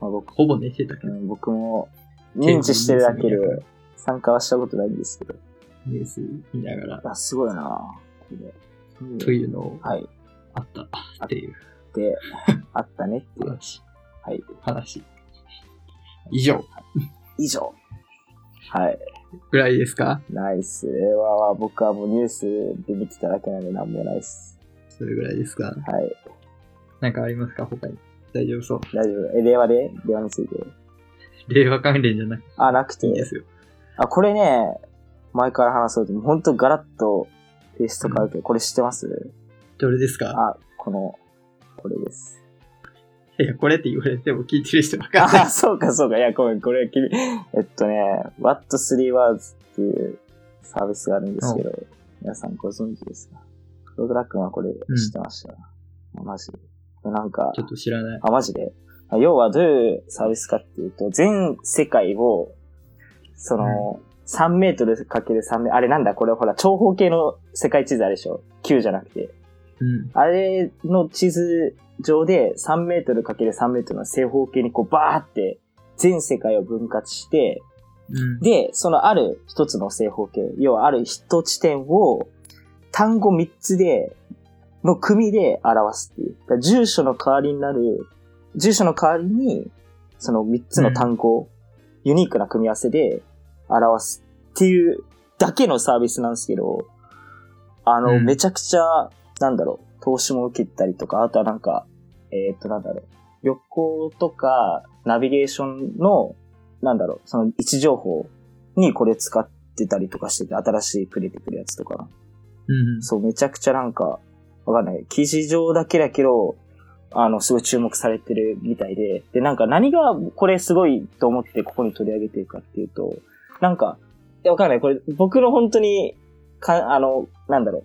まあ、僕ほぼ寝てたけど、うん僕も、認知してるだけで参加はしたことないんですけど。ニュース見ながら、あ、すごいなこれというのをはい。あったっていうで、あったねっていう。話。はい。話。以上以上。はい。ぐらいですか？ナイス。は、僕はもうニュースで見てただけなんでなんもないっす。それぐらいですか？はい。なんかありますか？他に。大丈夫そう。大丈夫。え、令和で？令和について？令和関連じゃなくてあ、なくていいで。すよ。あ、これね、前から話そうと、ほんとガラッとテイスト変わるけど、これ知ってます？どれですか？あ、この、これです。いや、これって言われても聞いてる人わかんないあ、。そうかそうか。いや、ごめん、これ、君、えっとね、What3 Words っていうサービスがあるんですけど、皆さんご存知ですか？ログラックンはこれ知ってました、あマジで。なんかちょ、っと知らない。あ、マジで？あ要はどういうサービスかっていうと、全世界を、その、3メートルかける3メあれなんだ？これほら、長方形の世界地図あるでしょ ?9 じゃなくて。うん。あれの地図上で3メートルかける3メートルの正方形にこうバーって全世界を分割して、うん。で、そのある一つの正方形、要はある一地点を単語3つで、の組で表すっていう。住所の代わりになる、住所の代わりに、その3つの単語、ユニークな組み合わせで表すっていうだけのサービスなんですけど、あの、うんめちゃくちゃ、なんだろう、投資も受けたりとか、あとはなんか、えーっと、なんだろう、旅行とか、ナビゲーションの、なんだろう、その位置情報にこれ使ってたりとかしてて、新しいくれてくるやつとか。うん。そう、めちゃくちゃなんか、わかんない。記事上だけだけど、あの、すごい注目されてるみたいで、で、なんか何がこれすごいと思ってここに取り上げてるかっていうと、なんか、いや、わかんない。これ、僕の本当に、か、あの、なんだろ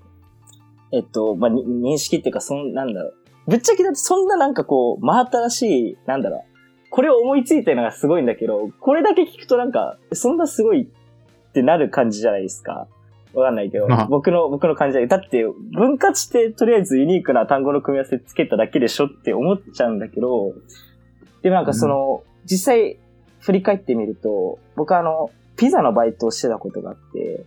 う。えっと、まあ、に認識っていうか、そん、なんだろう。ぶっちゃけだってそんななんかこう、真新しい、なんだろう。これを思いついたのがすごいんだけど、これだけ聞くとなんか、そんなすごいってなる感じじゃないですか。わかんないけど、まあ僕の、僕の感じだだって、分割してとりあえずユニークな単語の組み合わせつけただけでしょって思っちゃうんだけど、でもなんかその、実際振り返ってみると、僕はあの、ピザのバイトをしてたことがあって、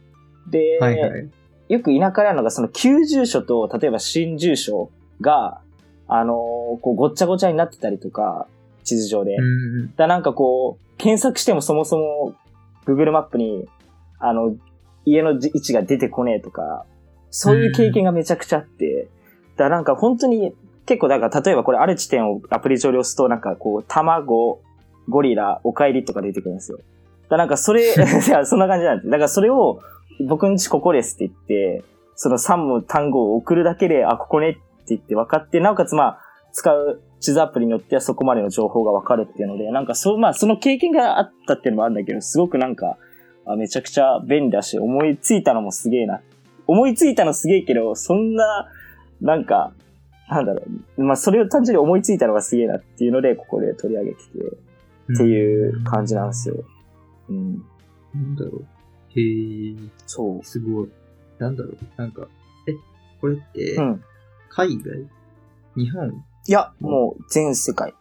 で、はいはい。よく田舎であるのが、その旧住所と、例えば新住所が、あのーこうごっちゃごちゃになってたりとか、地図上で。うん。だなんかこう、検索してもそもそも Google マップに、あの、家の位置が出てこねえとか、そういう経験がめちゃくちゃあって、だなんか本当に結構だから例えばこれある地点をアプリ上で押すとなんかこう、卵、ゴリラ、お帰りとか出てくるんですよ。だなんかそれ、いや、そんな感じなんです。だからそれを僕んちここですって言って、その3の単語を送るだけで、あ、ここねって言って分かって、なおかつまあ、使う地図アプリによってはそこまでの情報が分かるっていうので、なんかそう、まあその経験があったっていうのもあるんだけど、すごくなんか、あめちゃくちゃ便利だし、思いついたのもすげえな。思いついたのすげえけど、そんな、なんか、なんだろう。まあそれを単純に思いついたのがすげえなっていうので、ここで取り上げてて、っていう感じなんですよ。うん。なんだろう。へえ、そう。すごい。なんだろう。なんか、え、これってう、ん。海外？日本？いや、もう全世界。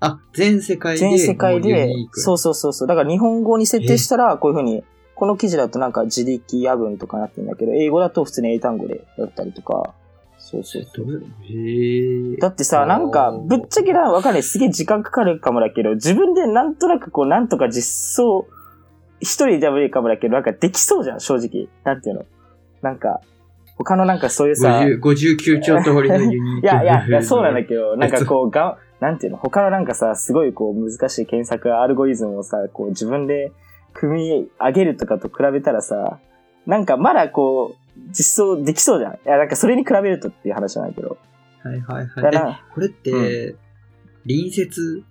あ、全世界で、全世界でそうそうそうそう。だから日本語に設定したら、こういうふうに、この記事だとなんか自力夜分とかなってるんだけど、英語だと普通に英単語でやったりとか。そうそうそう。へえ。だってさ、なんか、ぶっちゃけな、わかんない。すげえ時間かかるかもだけど、自分でなんとなくこう、なんとか実装、一人では無理かもだけど、なんかできそうじゃん、正直。なんていうの。なんか、他のなんかそういうさ、50 59兆通りのユニーク いやいやいや、そうなんだけど、なんかう。こう、が、なんていうの、他のなんかさ、すごいこう難しい検索アルゴリズムをさ、こう自分で組み上げるとかと比べたらさ、なんかまだこう、実装できそうじゃん。いや、なんかそれに比べるとっていう話なんだけど。はいはいはい。だからえこれって、隣接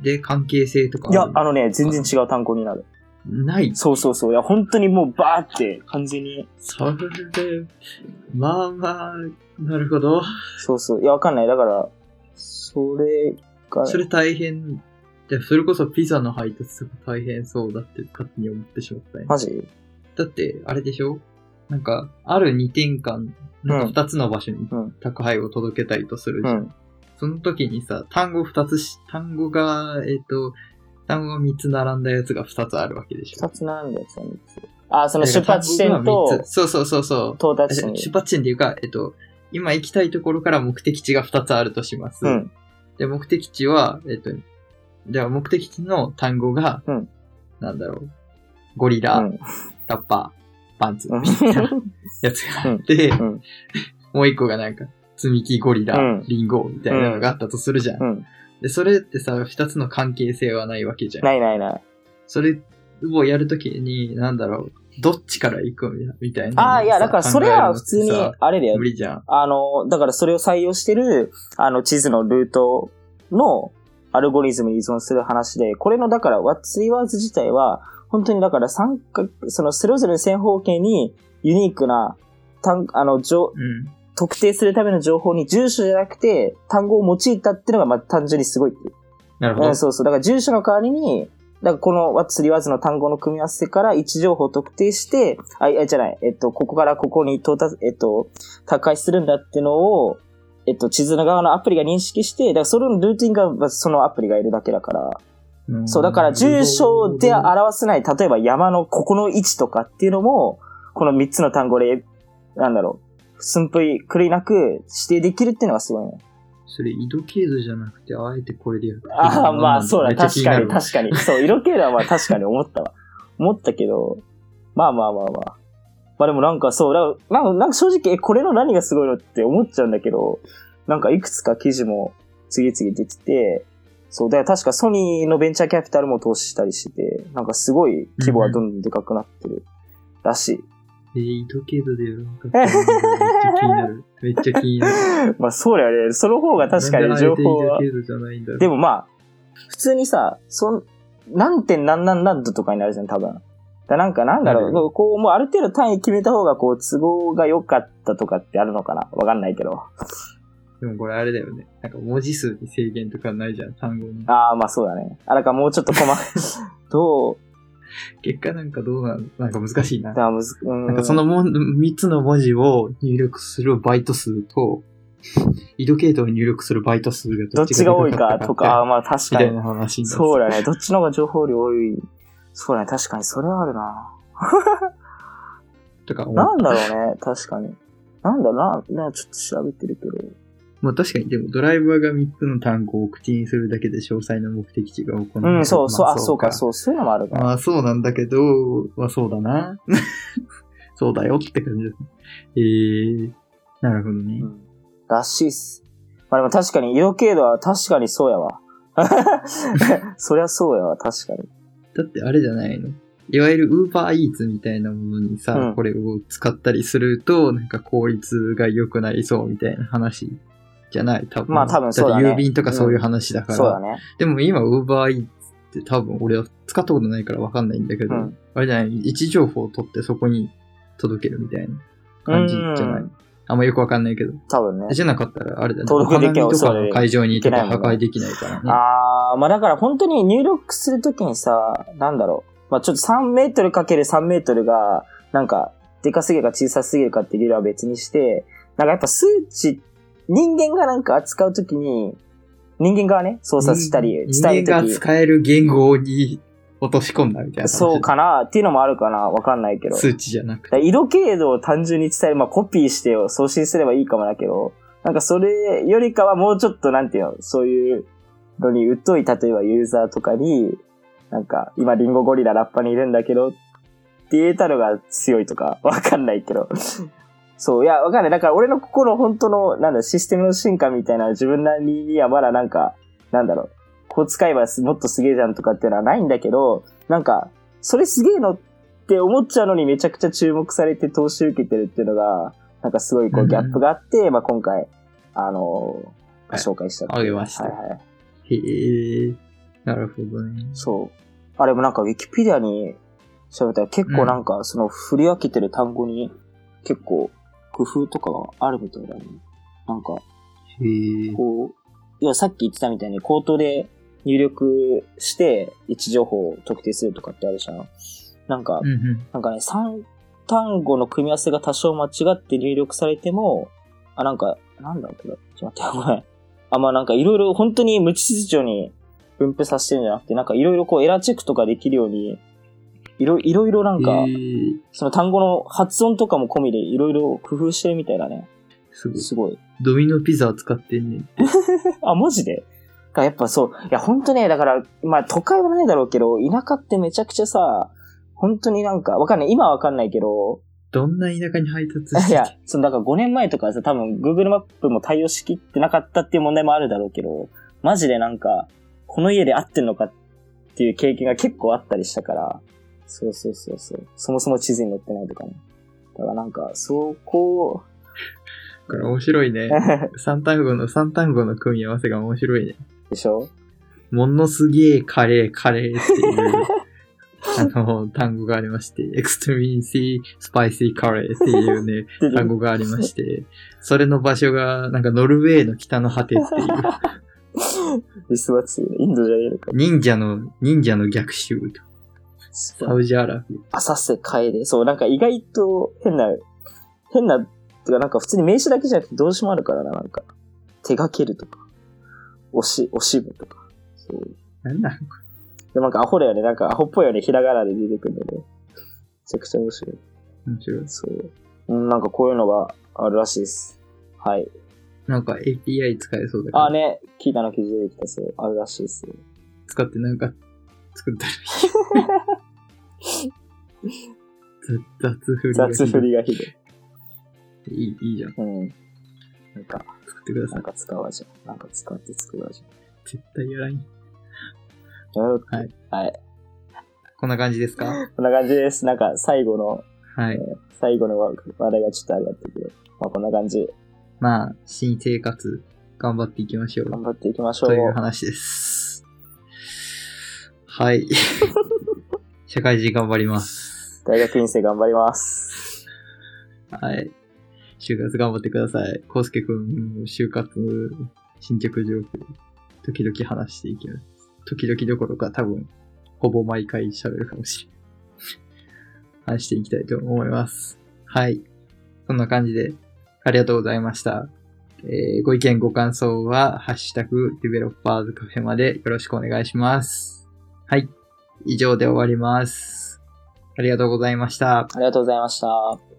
で関係性とかいや、るあのね、全然違う単語になる。ない。そうそうそう。いや、本当にもうバーって完全に。それで、まあまあ、なるほど。そうそう。いや、わかんない。だから、それが、それ大変。じゃあそれこそピザの配達とか大変そうだって勝手に思ってしまったね。マジ？だって、あれでしょ？なんか、ある2点間、なんか2つの場所にうん宅配を届けたいとするじゃん。うん。その時にさ、単語2つし、単語が、えっ、と、単語が3つ並んだやつが2つあるわけでしょ。二つなんだよ、その三つ。あ、その出発地点とそうそうそうそう。到達地点。出発地点っていうか、えっと、今行きたいところから目的地が2つあるとします。うん。で、目的地は、えっと、じゃあ目的地の単語が、うんなんだろう、ゴリラ、うん。ラッパー、パンツ、うんみたいな やつがあって、うんもう一個がなんか、積み木、ゴリラ、うんリンゴみたいなのがあったとするじゃん。うん。で、それってさ、二つの関係性はないわけじゃん。ないないない。それをやるときに、なんだろう、どっちから行くみたいな。ああ、いや、だからそれは普通にあれだよ無。理じゃん。あの、だからそれを採用してる、あの、地図のルートのアルゴリズムに依存する話で、これの、だから、ワッツリワーズ自体は、本当にだから三角、そのそれぞれの正方形にユニークな、単、あの、情うん。特定するための情報に住所じゃなくて単語を用いたっていうのがまあ単純にすごいっていう。なるほど。うん、そうそう。だから住所の代わりに、だからこの What's リワーズの単語の組み合わせから位置情報を特定して、あ、いや、じゃない、えっと、ここからここに到達、えっと、宅配するんだっていうのを、えっと、地図の側のアプリが認識して、だからそれのルーティンがそのアプリがいるだけだから、うんそう、だから住所で表せない、例えば山のここの位置とかっていうのも、この3つの単語で、なんだろう、寸分狂いなく指定できるっていうのがすごいね。それ、緯度経度じゃなくて、あえてこれでやるああ、まあそうだ、確かに、確かに。そう、色系はまあ確かに思ったわ。思ったけど、まあまあまあまあ。まあでもなんかそう、なんか正直、え、これの何がすごいのって思っちゃうんだけど、なんかいくつか記事も次々出てて、そう、だから確かソニーのベンチャーキャピタルも投資したりしてて、なんかすごい規模はどんどんでかくなってるらしい。えー、緯度経度でやるのかってめっちゃ気になる。めっちゃ気になる。まあそうだよね。その方が確かに情報はでもまあ、普通にさ、そん、何点何何何度とかになるじゃん、多分。だなんかなんだろう、こう、もうある程度単位決めた方が、こう、都合が良かったとかってあるのかなわかんないけど。でもこれあれだよね。なんか文字数に制限とかないじゃん、単語に。ああ、まあそうだね。あ、だからもうちょっと細かい。どう結果なんかどうなのなんか難しいな。だむず、うーん。なんかそのもん3つの文字を入力するバイト数と、緯度経度を入力するバイト数がどっちが多いかとか、まあ確かに。みたいな話そうだね。どっちの方が情報量多い？そうだね。確かにそれはあるな。とかなんだろうね。確かに。なんだろうな。なちょっと調べてるけど。まあ確かに、でもドライバーが3つの単語を口にするだけで詳細な目的地が行われる。うん、そう、そう、まあ、そうか、そう、そういうのもあるから。まあそうなんだけど、まあそうだな。そうだよって感じですね。えー、なるほどねう。んらしいっす。まあでも確かに、色経度は確かにそうやわ。そりゃそうやわ、確かに。だってあれじゃないの？いわゆる Uber Eats みたいなものにさ、うんこれを使ったりすると、なんか効率が良くなりそうみたいな話じゃない多分。まあ多分そうだねって郵便とかそういう話だから。そうだね。でも今 Uber Eats って多分俺は使ったことないからわかんないんだけど、うんあれじゃない？位置情報を取ってそこに届けるみたいな感じじゃない？うんあんまよくわかんないけど。多分ね。じゃなかったらあれだね。登録できないとか会場にとか破壊できないからね。あー、まあだから本当に入力するときにさ、なんだろう。まあちょっと3メートルかける3メートルが、なんか、でかすぎるか小さすぎるかっていう理由は別にして、なんかやっぱ数値、人間がなんか扱うときに、人間がね、操作したり、伝え人間るとき、が使える言語に落とし込んだみたいな話。そうかなっていうのもあるかなわかんないけど。数値じゃなくて。色経度を単純に伝える、まあコピーして送信すればいいかもだけど、なんかそれよりかはもうちょっとなんていうの、そういうのに疎い、例えばユーザーとかに、なんか今リンゴゴリララッパにいるんだけど、って言えたのが強いとか、わかんないけど。そう、いや、わかんない。だから俺の心本当の、なんだ、システムの進化みたいな自分なりにはまだなんか、なんだろう、こう使えばもっとすげえじゃんとかっていうのはないんだけど、なんか、それすげえのって思っちゃうのにめちゃくちゃ注目されて投資受けてるっていうのが、なんかすごいこうギャップがあって、まあ今回、あのーはい紹介したあげましたはいはい。へえ。なるほどね。そう。あれもなんかウィキペディアに調べたら結構なんかその振り分けてる単語に結構工夫とかがあるみたいだね。なんか。こう、要はさっき言ってたみたいに口頭で入力して位置情報を特定するとかってあるじゃん。なんかう、んうん。なんかね、3単語の組み合わせが多少間違って入力されても、あ、なんか、なんだこれ。ちょっと待って、ごめん。あ、まあなんかいろいろ本当に無秩序に分布させてるんじゃなくて、なんかいろいろこうエラーチェックとかできるように、いろいろいろなんか。その単語の発音とかも込みでいろいろ工夫してるみたいだね。すごい。すごい。ドミノピザ使ってんねん。あ、マジで？かやっぱそう。いや、本当ね、だから、まあ都会はないだろうけど、田舎ってめちゃくちゃさ、本当になんか、わかんない。今はわかんないけど、どんな田舎に配達して いや、その、だから5年前とかさ、多分 Google マップも対応しきってなかったっていう問題もあるだろうけど、マジでなんか、この家で合ってんのかっていう経験が結構あったりしたから、そうそうそうそう。そもそも地図に載ってないとかね。だからなんか、そこ これ面白いね。三単語の、三単語の組み合わせが面白いね。でしょ？ものすげえカレー、カレーっていう、あの、単語がありまして、extremely spicy カレーっていうね、で単語がありまして、それの場所が、なんかノルウェーの北の果てっていう、インドじゃねえのか。忍者の、忍者の逆襲と、サウジアラビ浅瀬楓。そう、なんか意外と変な、変な、てかなんか普通に名詞だけじゃなくて動詞もあるからな、なんか。手掛けるとか。押し、押しぶとか。そう。ア。なんだで、なんかアホだよね。なんかアホっぽいよね。ひらがなで出てくるんだよね。めちゃくちゃ面白い。面白い。そう。うん、なんかこういうのがあるらしいです。はい。なんか API 使えそうだから、あ、ね。聞いたの記事できたそう。あるらしいですよ。使ってなんか作ったらいい。雑 雑振りがひどい。雑振りがひどい。いい、いいじゃん。うん。なんか、作ってください。なんか使うわじゃん。なんか使って作るわじ絶対やらんよ。ゃはい。はい。こんな感じですか？こんな感じです。なんか最後の、はい。最後の話話題がちょっと上がったけど、まあこんな感じ。まあ、新生活、頑張っていきましょう。頑張っていきましょう。という話です。はい。社会人頑張ります。大学院生頑張ります。はい。就活頑張ってください。コウスケくん、就活、進捗状況、時々話していきます。時々どころか多分、ほぼ毎回喋るかもしれない。話していきたいと思います。はい。そんな感じで、ありがとうございました。えーご意見ご感想は、ハッシュタグ、ディベロッパーズカフェまでよろしくお願いします。はい。以上で終わります。ありがとうございました。ありがとうございました。